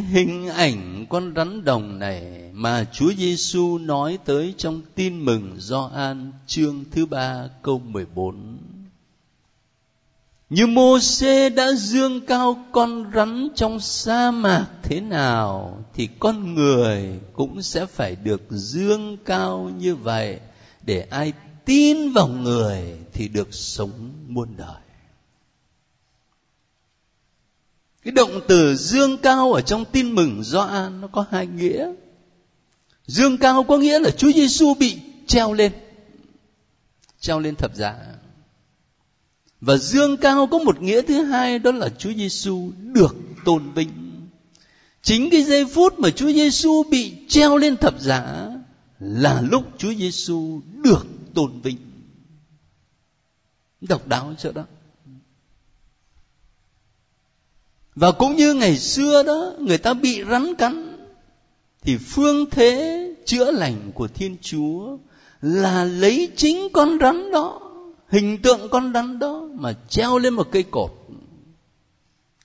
hình ảnh con rắn đồng này mà Chúa Giêsu nói tới trong tin mừng Gioan chương thứ ba câu 14. Như mô xê đã dương cao con rắn trong sa mạc thế nào, thì con người cũng sẽ phải được dương cao như vậy. Để ai tin vào người thì được sống muôn đời. Cái động từ dương cao ở trong tin mừng Gioan nó có hai nghĩa. Dương cao có nghĩa là Chúa Giêsu bị treo lên treo lên thập giá và dương cao có một nghĩa thứ hai, đó là Chúa Giêsu được tôn vinh. Chính cái giây phút mà Chúa Giêsu bị treo lên thập giá là lúc Chúa Giêsu được tôn vinh. Độc đáo chỗ đó? Và cũng như ngày xưa đó, người ta bị rắn cắn, thì phương thế chữa lành của thiên chúa là lấy chính con rắn đó hình tượng con rắn đó mà treo lên một cây cột.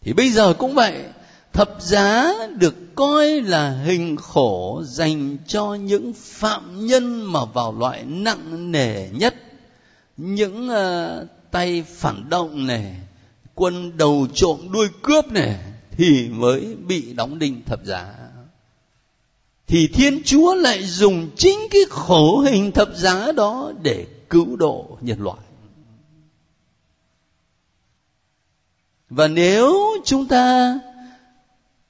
Thì bây giờ cũng vậy thập giá được coi là hình khổ dành cho những phạm nhân mà vào loại nặng nề nhất. Những uh, tay phản động này quân đầu trộm đuôi cướp này thì mới bị đóng đinh thập giá. Thì thiên chúa lại dùng chính cái khổ hình thập giá đó để cứu độ nhân loại. Và nếu chúng ta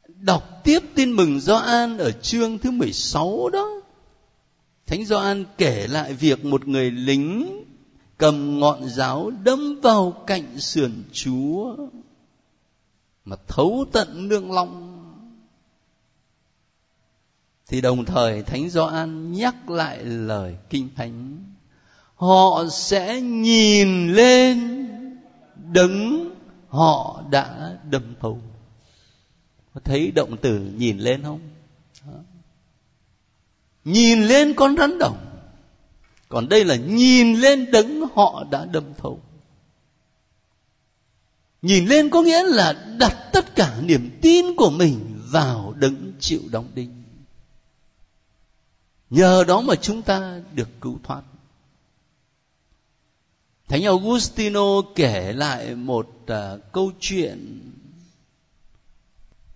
đọc tiếp tin mừng Gioan ở chương thứ 16 đó. Thánh Gioan kể lại việc một người lính cầm ngọn giáo đâm vào cạnh sườn Chúa mà thấu tận nương long. Thì đồng thời Thánh Gioan nhắc lại lời kinh thánh. Họ sẽ nhìn lên đấng họ đã đâm thấu có thấy động từ nhìn lên không? Đó. nhìn lên con rắn đồng. Còn đây là nhìn lên đấng họ đã đâm thấu nhìn lên có nghĩa là đặt tất cả niềm tin của mình vào đấng chịu đóng đinh. Nhờ đó mà chúng ta được cứu thoát thánh augustino kể lại một uh, câu chuyện.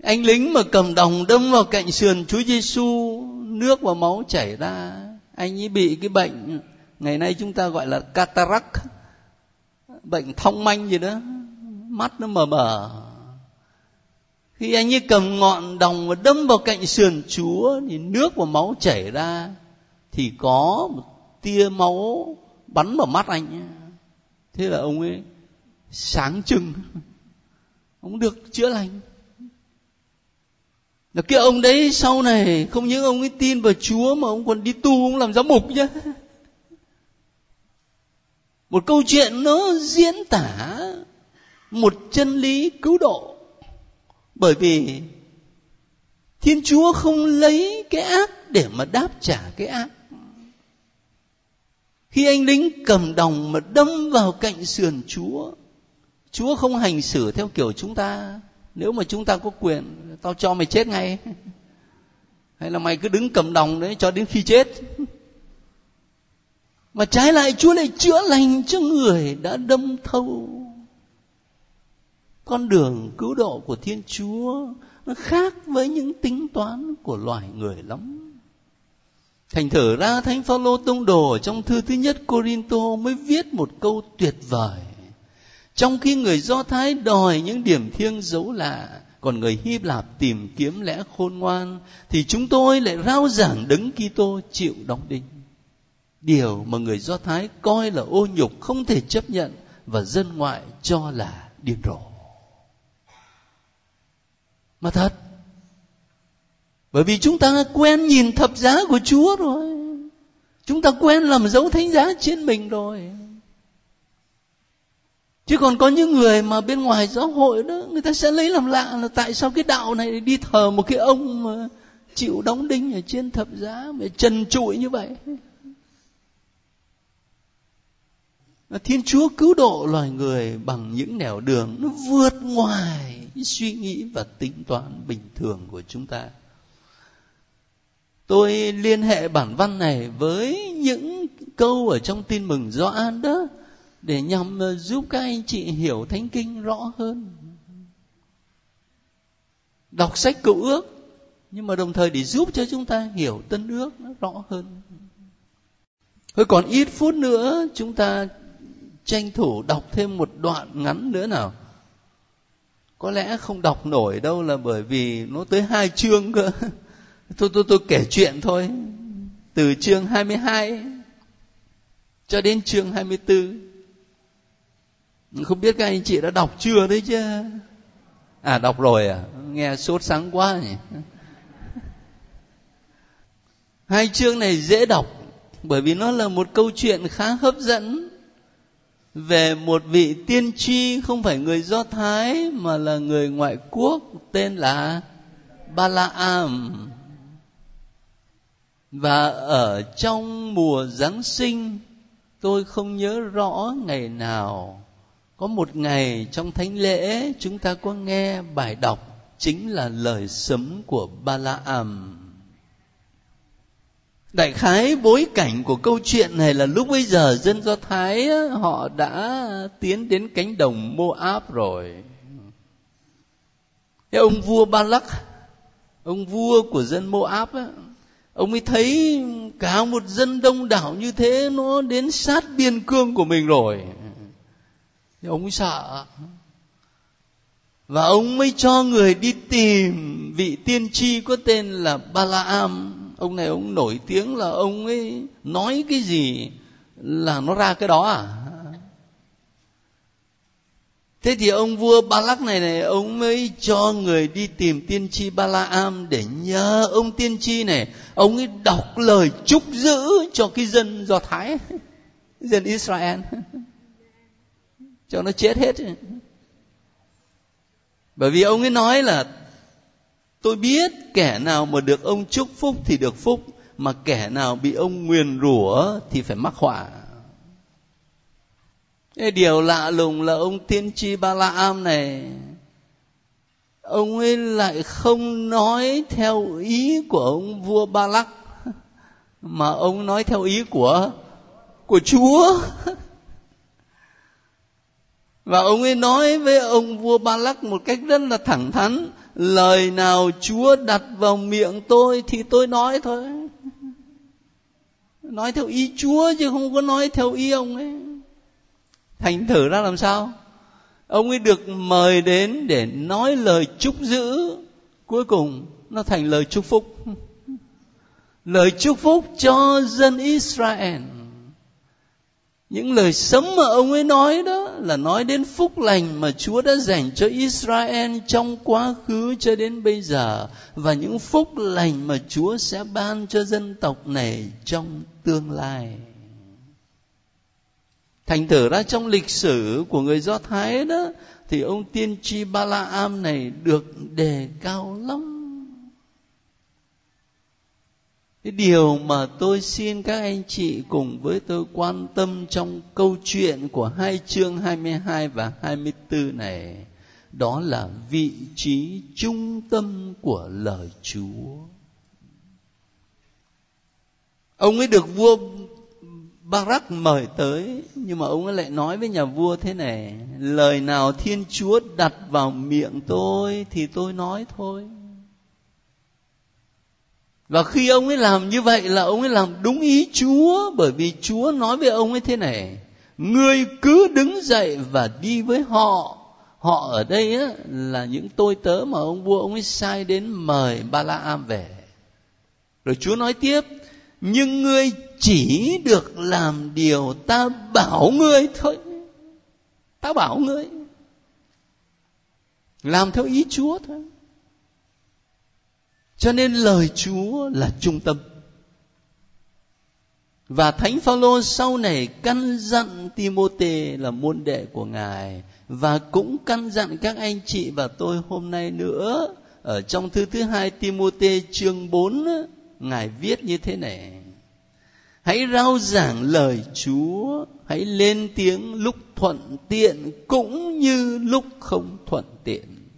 Anh lính mà cầm đồng đâm vào cạnh sườn Chúa Giêsu nước và máu chảy ra. Anh ấy bị cái bệnh ngày nay chúng ta gọi là cataract bệnh thông manh gì đó. Mắt nó mờ mờ. Khi anh ấy cầm ngọn đồng và đâm vào cạnh sườn chúa thì nước và máu chảy ra thì có một tia máu bắn vào mắt anh thế là ông ấy sáng trưng. Ông được chữa lành. Là cái ông đấy sau này, không những ông ấy tin vào chúa mà ông còn đi tu, ông làm giám mục chứ một câu chuyện nó diễn tả một chân lý cứu độ. Bởi vì thiên chúa không lấy cái ác để mà đáp trả cái ác khi anh lính cầm đồng mà đâm vào cạnh sườn chúa chúa không hành xử theo kiểu chúng ta. Nếu mà chúng ta có quyền, tao cho mày chết ngay. Hay là mày cứ đứng cầm đồng đấy cho đến khi chết. Mà trái lại chúa lại chữa lành cho người đã đâm thâu. Con đường cứu độ của thiên chúa nó khác với những tính toán của loài người lắm thành thử ra thánh phaolô tông đồ trong thư thứ nhất corinto mới viết một câu tuyệt vời. Trong khi người do thái đòi những điểm thiêng dấu lạ, còn người hy lạp tìm kiếm lẽ khôn ngoan, thì chúng tôi lại rao giảng đấng kitô chịu đóng đinh. Điều mà người do thái coi là ô nhục không thể chấp nhận và dân ngoại cho là điên rồ. Mà thật bởi vì chúng ta quen nhìn thập giá của chúa rồi. Chúng ta quen làm dấu thánh giá trên mình rồi. Chứ còn có những người mà bên ngoài giáo hội đó, người ta sẽ lấy làm lạ là tại sao cái đạo này đi thờ một cái ông mà chịu đóng đinh ở trên thập giá, mà trần trụi như vậy? Thiên Chúa cứu độ loài người bằng những nẻo đường, nó vượt ngoài suy nghĩ và tính toán bình thường của chúng ta. Tôi liên hệ bản văn này với những câu ở trong tin mừng Gioan đó, để nhằm ờ, giúp các anh chị hiểu thánh kinh rõ hơn. Đọc sách cựu ước, nhưng mà đồng thời để giúp cho chúng ta hiểu tân ước nó rõ hơn. Thôi còn ít phút nữa, chúng ta tranh thủ đọc thêm một đoạn ngắn nữa nào có lẽ không đọc nổi đâu là bởi vì nó tới hai chương cơ tôi tôi tôi kể chuyện thôi. Từ chương 22 cho đến chương 24 không biết các anh chị đã đọc chưa đấy chứ? À đọc rồi à? Nghe sốt sáng quá nhỉ? Hai chương này dễ đọc, bởi vì nó là một câu chuyện khá hấp dẫn về một vị tiên tri, không phải người do thái, mà là người ngoại quốc tên là balaam và ở trong mùa giáng sinh tôi không nhớ rõ ngày nào. Có một ngày trong thánh lễ chúng ta có nghe bài đọc chính là lời sấm của Ba La balaam. Đại khái bối cảnh của câu chuyện này là lúc bây giờ dân do thái họ đã tiến đến cánh đồng moab rồi. Ông vua Ba Lắc ông vua của dân moab ấy, ông ấy thấy cả một dân đông đảo như thế, nó đến sát biên cương của mình rồi. Thì ông ấy sợ. Và ông mới cho người đi tìm vị tiên tri có tên là Balaam. Ông này ông nổi tiếng là ông ấy nói cái gì là nó ra cái đó à? Thế thì ông vua ba lắc này này, ông mới cho người đi tìm tiên tri ba la am để nhờ ông tiên tri này. Ông ấy đọc lời chúc giữ cho cái dân do thái, dân israel. Cho nó chết hết. Bởi vì ông ấy nói là, tôi biết kẻ nào mà được ông chúc phúc thì được phúc, mà kẻ nào bị ông nguyền rủa thì phải mắc họa cái điều lạ lùng là ông tiên tri ba la am này, ông ấy lại không nói theo ý của ông vua ba lắc, mà ông nói theo ý của của chúa. Và ông ấy nói với ông vua ba lắc một cách rất là thẳng thắn, lời nào chúa đặt vào miệng tôi thì tôi nói thôi. Nói theo ý chúa chứ không có nói theo ý ông ấy thành thử ra làm sao? Ông ấy được mời đến để nói lời chúc giữ. Cuối cùng, nó thành lời chúc phúc. Lời chúc phúc cho dân Israel. Những lời sấm mà ông ấy nói đó là nói đến phúc lành mà Chúa đã dành cho Israel trong quá khứ cho đến bây giờ, và những phúc lành mà Chúa sẽ ban cho dân tộc này trong tương lai. Thành thử ra trong lịch sử của người Do Thái đó, thì ông tiên tri Ba-la-am này được đề cao lắm cái điều mà tôi xin các anh chị cùng với tôi quan tâm trong câu chuyện của hai chương 22 và 24 này, đó là vị trí trung tâm của lời Chúa. Ông ấy được vua Barak mời tới nhưng mà ông ấy lại nói với nhà vua thế này lời nào thiên chúa đặt vào miệng tôi thì tôi nói thôi. Và khi ông ấy làm như vậy là ông ấy làm đúng ý chúa bởi vì chúa nói với ông ấy thế này ngươi cứ đứng dậy và đi với họ. Họ ở đây á, là những tôi tớ mà ông vua ông ấy sai đến mời ba la am về. Rồi chúa nói tiếp nhưng ngươi chỉ được làm điều ta bảo ngươi thôi. Ta bảo ngươi. Làm theo ý chúa thôi. Cho nên lời Chúa là trung tâm. Và Thánh Phaolô sau này căn dặn Timôthê là môn đệ của Ngài. Và cũng căn dặn các anh chị và tôi hôm nay nữa, ở trong thư thứ hai Timôthê chương 4 Ngài viết như thế này. Hãy rao giảng lời Chúa, Hãy lên tiếng lúc thuận tiện Cũng như lúc không thuận tiện.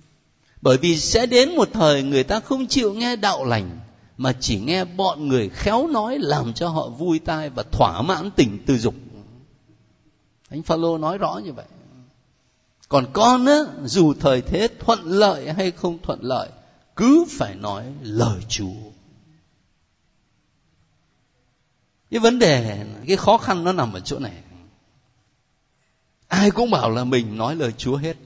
Bởi vì sẽ đến một thời người ta không chịu nghe đạo lành, mà chỉ nghe bọn người khéo nói làm cho họ vui tai và thỏa mãn tình tư dục. Anh phaolô nói rõ như vậy. Còn con á, dù thời thế thuận lợi hay không thuận lợi, cứ phải nói lời chúa. Cái vấn đề cái khó khăn nó nằm ở chỗ này. Ai cũng bảo là mình nói lời chúa hết.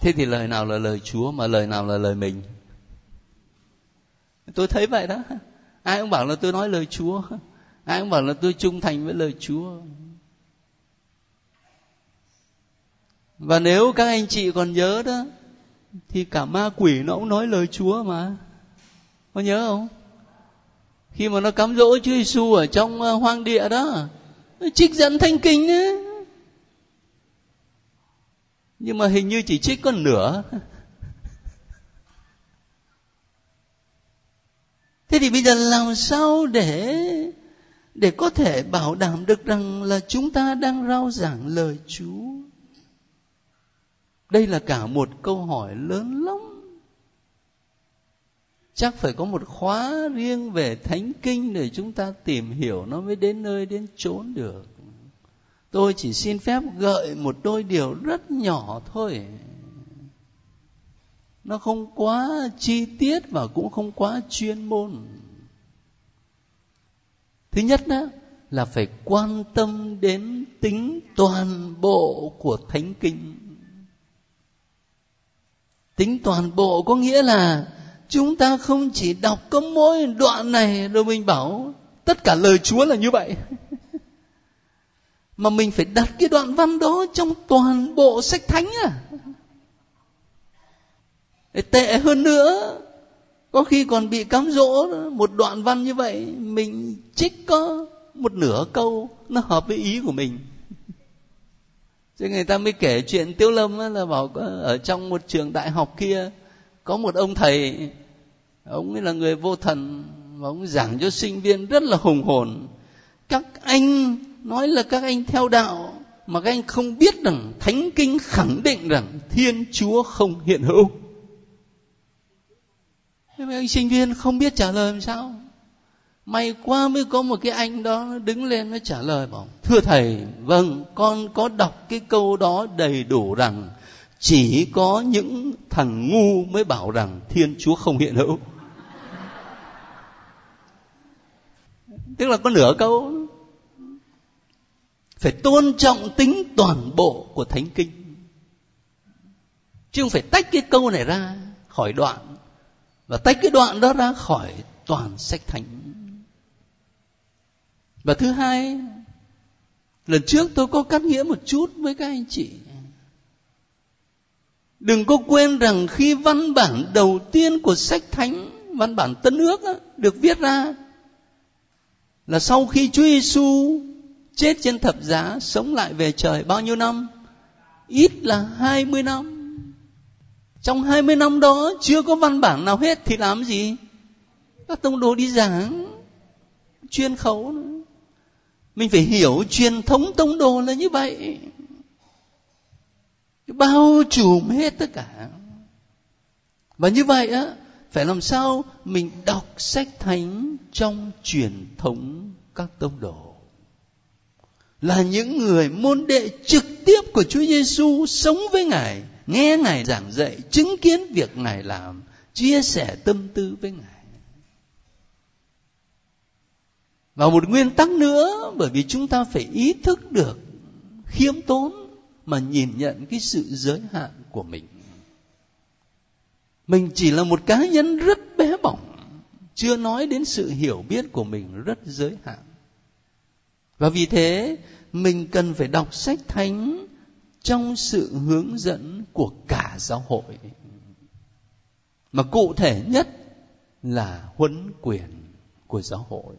Thế thì lời nào là lời chúa mà lời nào là lời mình? Tôi thấy vậy đó. Ai cũng bảo là tôi nói lời chúa. Ai cũng bảo là tôi trung thành với lời chúa. Và nếu các anh chị còn nhớ đó, thì cả ma quỷ nó cũng nói lời chúa mà. Có nhớ không? Khi mà nó cám dỗ Chúa Giêsu ở trong ờ, hoang địa đó trích dẫn thanh kinh ấy nhưng mà hình như chỉ trích có nửa thế thì bây giờ làm sao để để có thể bảo đảm được rằng là chúng ta đang rao giảng lời chúa? Đây là cả một câu hỏi lớn lắm chắc phải có một khóa riêng về thánh kinh để chúng ta tìm hiểu nó mới đến nơi đến chốn được. Tôi chỉ xin phép gợi một đôi điều rất nhỏ thôi. Nó không quá chi tiết và cũng không quá chuyên môn. Thứ nhất đó là phải quan tâm đến tính toàn bộ của thánh kinh. Tính toàn bộ có nghĩa là chúng ta không chỉ đọc có mỗi đoạn này rồi mình bảo, tất cả lời chúa là như vậy. Mà mình phải đặt cái đoạn văn đó trong toàn bộ sách thánh à tệ hơn nữa, có khi còn bị cám dỗ một đoạn văn như vậy, mình trích có một nửa câu nó hợp với ý của mình. Chứ người ta mới kể chuyện tiêu lâm là bảo ở trong một trường đại học kia, có một ông thầy ông ấy là người vô thần và ông giảng cho sinh viên rất là hùng hồn. Các anh nói là các anh theo đạo mà các anh không biết rằng, thánh kinh khẳng định rằng thiên chúa không hiện hữu. Thế mấy anh sinh viên không biết trả lời làm sao? May quá mới có một cái anh đó đứng lên nó trả lời bảo, thưa thầy vâng con có đọc cái câu đó đầy đủ rằng chỉ có những thằng ngu mới bảo rằng thiên chúa không hiện hữu. Tức là có nửa câu. Phải tôn trọng tính toàn bộ của thánh kinh. Chứ không phải tách cái câu này ra khỏi đoạn và tách cái đoạn đó ra khỏi toàn sách thánh. Và thứ hai, lần trước tôi có cắt nghĩa một chút với các anh chị. Đừng có quên rằng khi văn bản đầu tiên của sách thánh, văn bản tân ước được viết ra là sau khi Chúa Giêsu chết trên thập giá, sống lại về trời bao nhiêu năm? Ít là 20 năm. Trong 20 năm đó, chưa có văn bản nào hết thì làm gì? Các tông đồ đi giảng, chuyên khẩu nữa. mình phải hiểu truyền thống tông đồ là như vậy. Bao trùm hết tất cả. Và như vậy á phải làm sao mình đọc sách thánh trong truyền thống các tông đồ là những người môn đệ trực tiếp của Chúa Giêsu sống với Ngài, nghe Ngài giảng dạy, chứng kiến việc Ngài làm, chia sẻ tâm tư với Ngài. Và một nguyên tắc nữa, bởi vì chúng ta phải ý thức được khiêm tốn mà nhìn nhận cái sự giới hạn của mình mình chỉ là một cá nhân rất bé bỏng, chưa nói đến sự hiểu biết của mình rất giới hạn. Và vì thế, mình cần phải đọc sách thánh trong sự hướng dẫn của cả giáo hội. Mà cụ thể nhất là huấn quyền của giáo hội.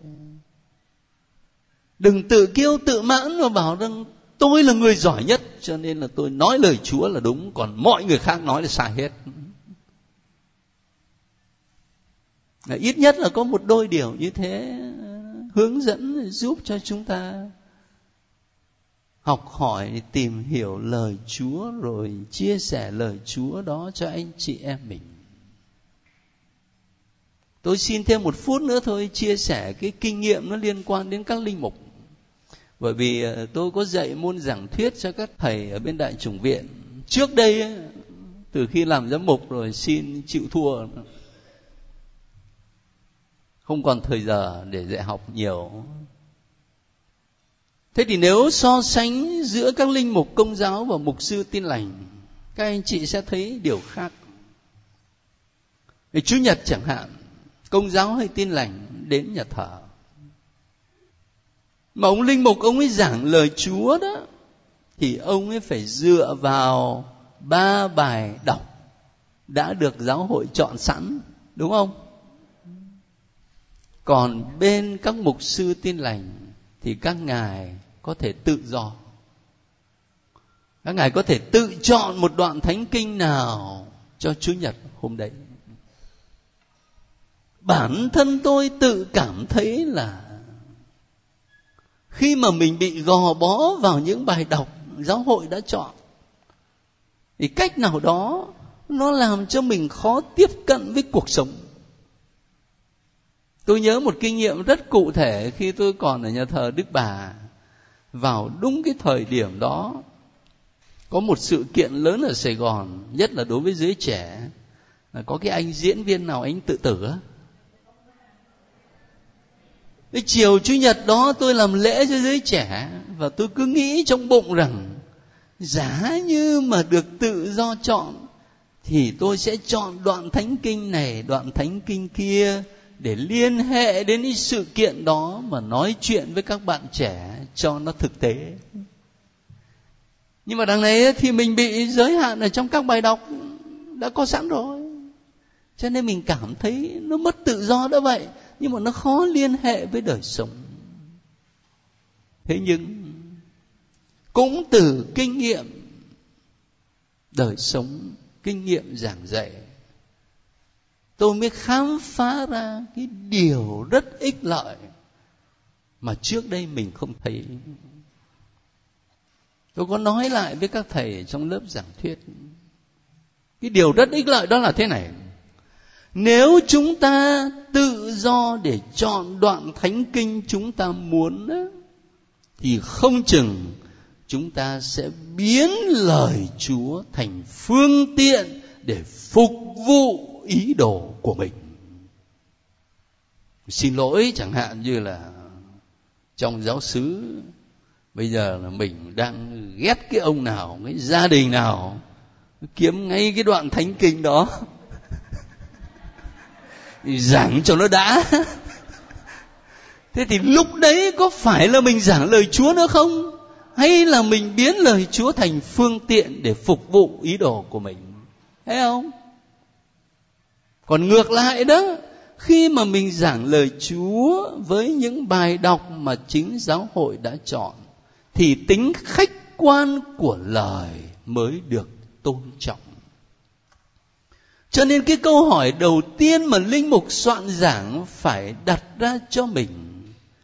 Đừng tự kiêu tự mãn và bảo rằng tôi là người giỏi nhất, cho nên là tôi nói lời chúa là đúng, còn mọi người khác nói là sai hết. Là ít nhất là có một đôi điều như thế ờ, hướng dẫn, giúp cho chúng ta học hỏi, tìm hiểu lời chúa rồi chia sẻ lời chúa đó cho anh chị em mình. Tôi xin thêm một phút nữa thôi chia sẻ cái kinh nghiệm nó liên quan đến các linh mục. Bởi vì ờ, tôi có dạy môn giảng thuyết cho các thầy ở bên đại chủng viện. Trước đây ờ, từ khi làm giám mục rồi xin chịu thua không còn thời giờ để dạy học nhiều. Thế thì nếu so sánh giữa các linh mục công giáo và mục sư tin lành, các anh chị sẽ thấy điều khác. Vì chủ nhật chẳng hạn, công giáo hay tin lành đến nhà thờ. Mà ông linh mục ông ấy giảng lời chúa đó, thì ông ấy phải dựa vào ba bài đọc đã được giáo hội chọn sẵn, đúng không? Còn bên các mục sư tin lành thì các ngài có thể tự do. Các ngài có thể tự chọn một đoạn thánh kinh nào cho chủ nhật hôm đấy. Bản thân tôi tự cảm thấy là khi mà mình bị gò bó vào những bài đọc giáo hội đã chọn, thì cách nào đó nó làm cho mình khó tiếp cận với cuộc sống tôi nhớ một kinh nghiệm rất cụ thể khi tôi còn ở nhà thờ đức bà. Vào đúng cái thời điểm đó, có một sự kiện lớn ở sài gòn, nhất là đối với giới trẻ. Là có cái anh diễn viên nào anh tự tử á. Cái chiều chủ nhật đó tôi làm lễ cho giới trẻ và tôi cứ nghĩ trong bụng rằng, giá như mà được tự do chọn thì tôi sẽ chọn đoạn thánh kinh này, đoạn thánh kinh kia để liên hệ đến cái sự kiện đó mà nói chuyện với các bạn trẻ cho nó thực tế. Nhưng mà đằng này thì mình bị giới hạn ở trong các bài đọc đã có sẵn rồi. Cho nên mình cảm thấy nó mất tự do đó vậy, nhưng mà nó khó liên hệ với đời sống. Thế nhưng, cũng từ kinh nghiệm đời sống, kinh nghiệm giảng dạy tôi mới khám phá ra cái điều rất ích lợi mà trước đây mình không thấy. Tôi có nói lại với các thầy trong lớp giảng thuyết, cái điều rất ích lợi đó là thế này. Nếu chúng ta tự do để chọn đoạn thánh kinh chúng ta muốn thì không chừng chúng ta sẽ biến lời chúa thành phương tiện để phục vụ ý đồ của mình. Xin lỗi chẳng hạn như là trong giáo xứ, bây giờ là mình đang ghét cái ông nào, cái gia đình nào, kiếm ngay cái đoạn thánh kinh đó. Giảng cho nó đã. Thế thì lúc đấy có phải là mình giảng lời chúa nữa không? Hay là mình biến lời chúa thành phương tiện để phục vụ ý đồ của mình? Thấy không? Còn ngược lại đó, khi mà mình giảng lời chúa với những bài đọc mà chính giáo hội đã chọn, thì tính khách quan của lời mới được tôn trọng. Cho nên cái câu hỏi đầu tiên mà linh mục soạn giảng phải đặt ra cho mình,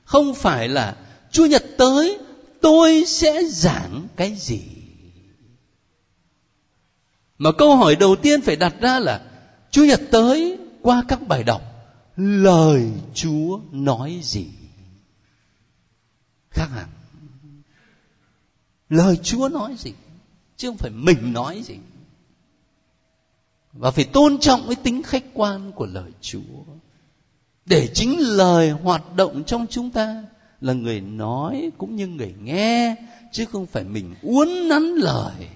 không phải là chủ nhật tới, tôi sẽ giảng cái gì? Mà câu hỏi đầu tiên phải đặt ra là Chúa nhật tới qua các bài đọc, lời chúa nói gì? Khác hẳn, lời chúa nói gì chứ không phải mình nói gì? Và phải tôn trọng cái tính khách quan của lời chúa. Để chính lời hoạt động trong chúng ta là người nói cũng như người nghe, chứ không phải mình uốn nắn lời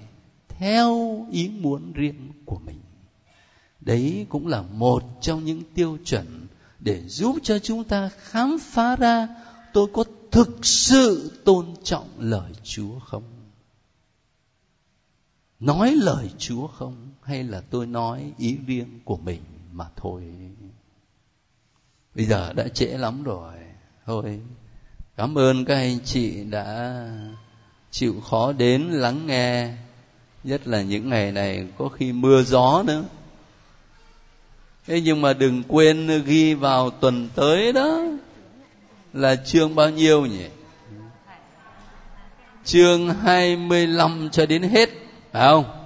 theo ý muốn riêng của mình đấy cũng là một trong những tiêu chuẩn để giúp cho chúng ta khám phá ra tôi có thực sự tôn trọng lời chúa không? Nói lời chúa không? Hay là tôi nói ý riêng của mình mà thôi? Bây giờ đã trễ lắm rồi. Thôi, cảm ơn các anh chị đã chịu khó đến lắng nghe, nhất là những ngày này có khi mưa gió nữa thế nhưng mà đừng quên ghi vào tuần tới đó là chương bao nhiêu nhỉ? Chương 25 cho đến hết, phải không?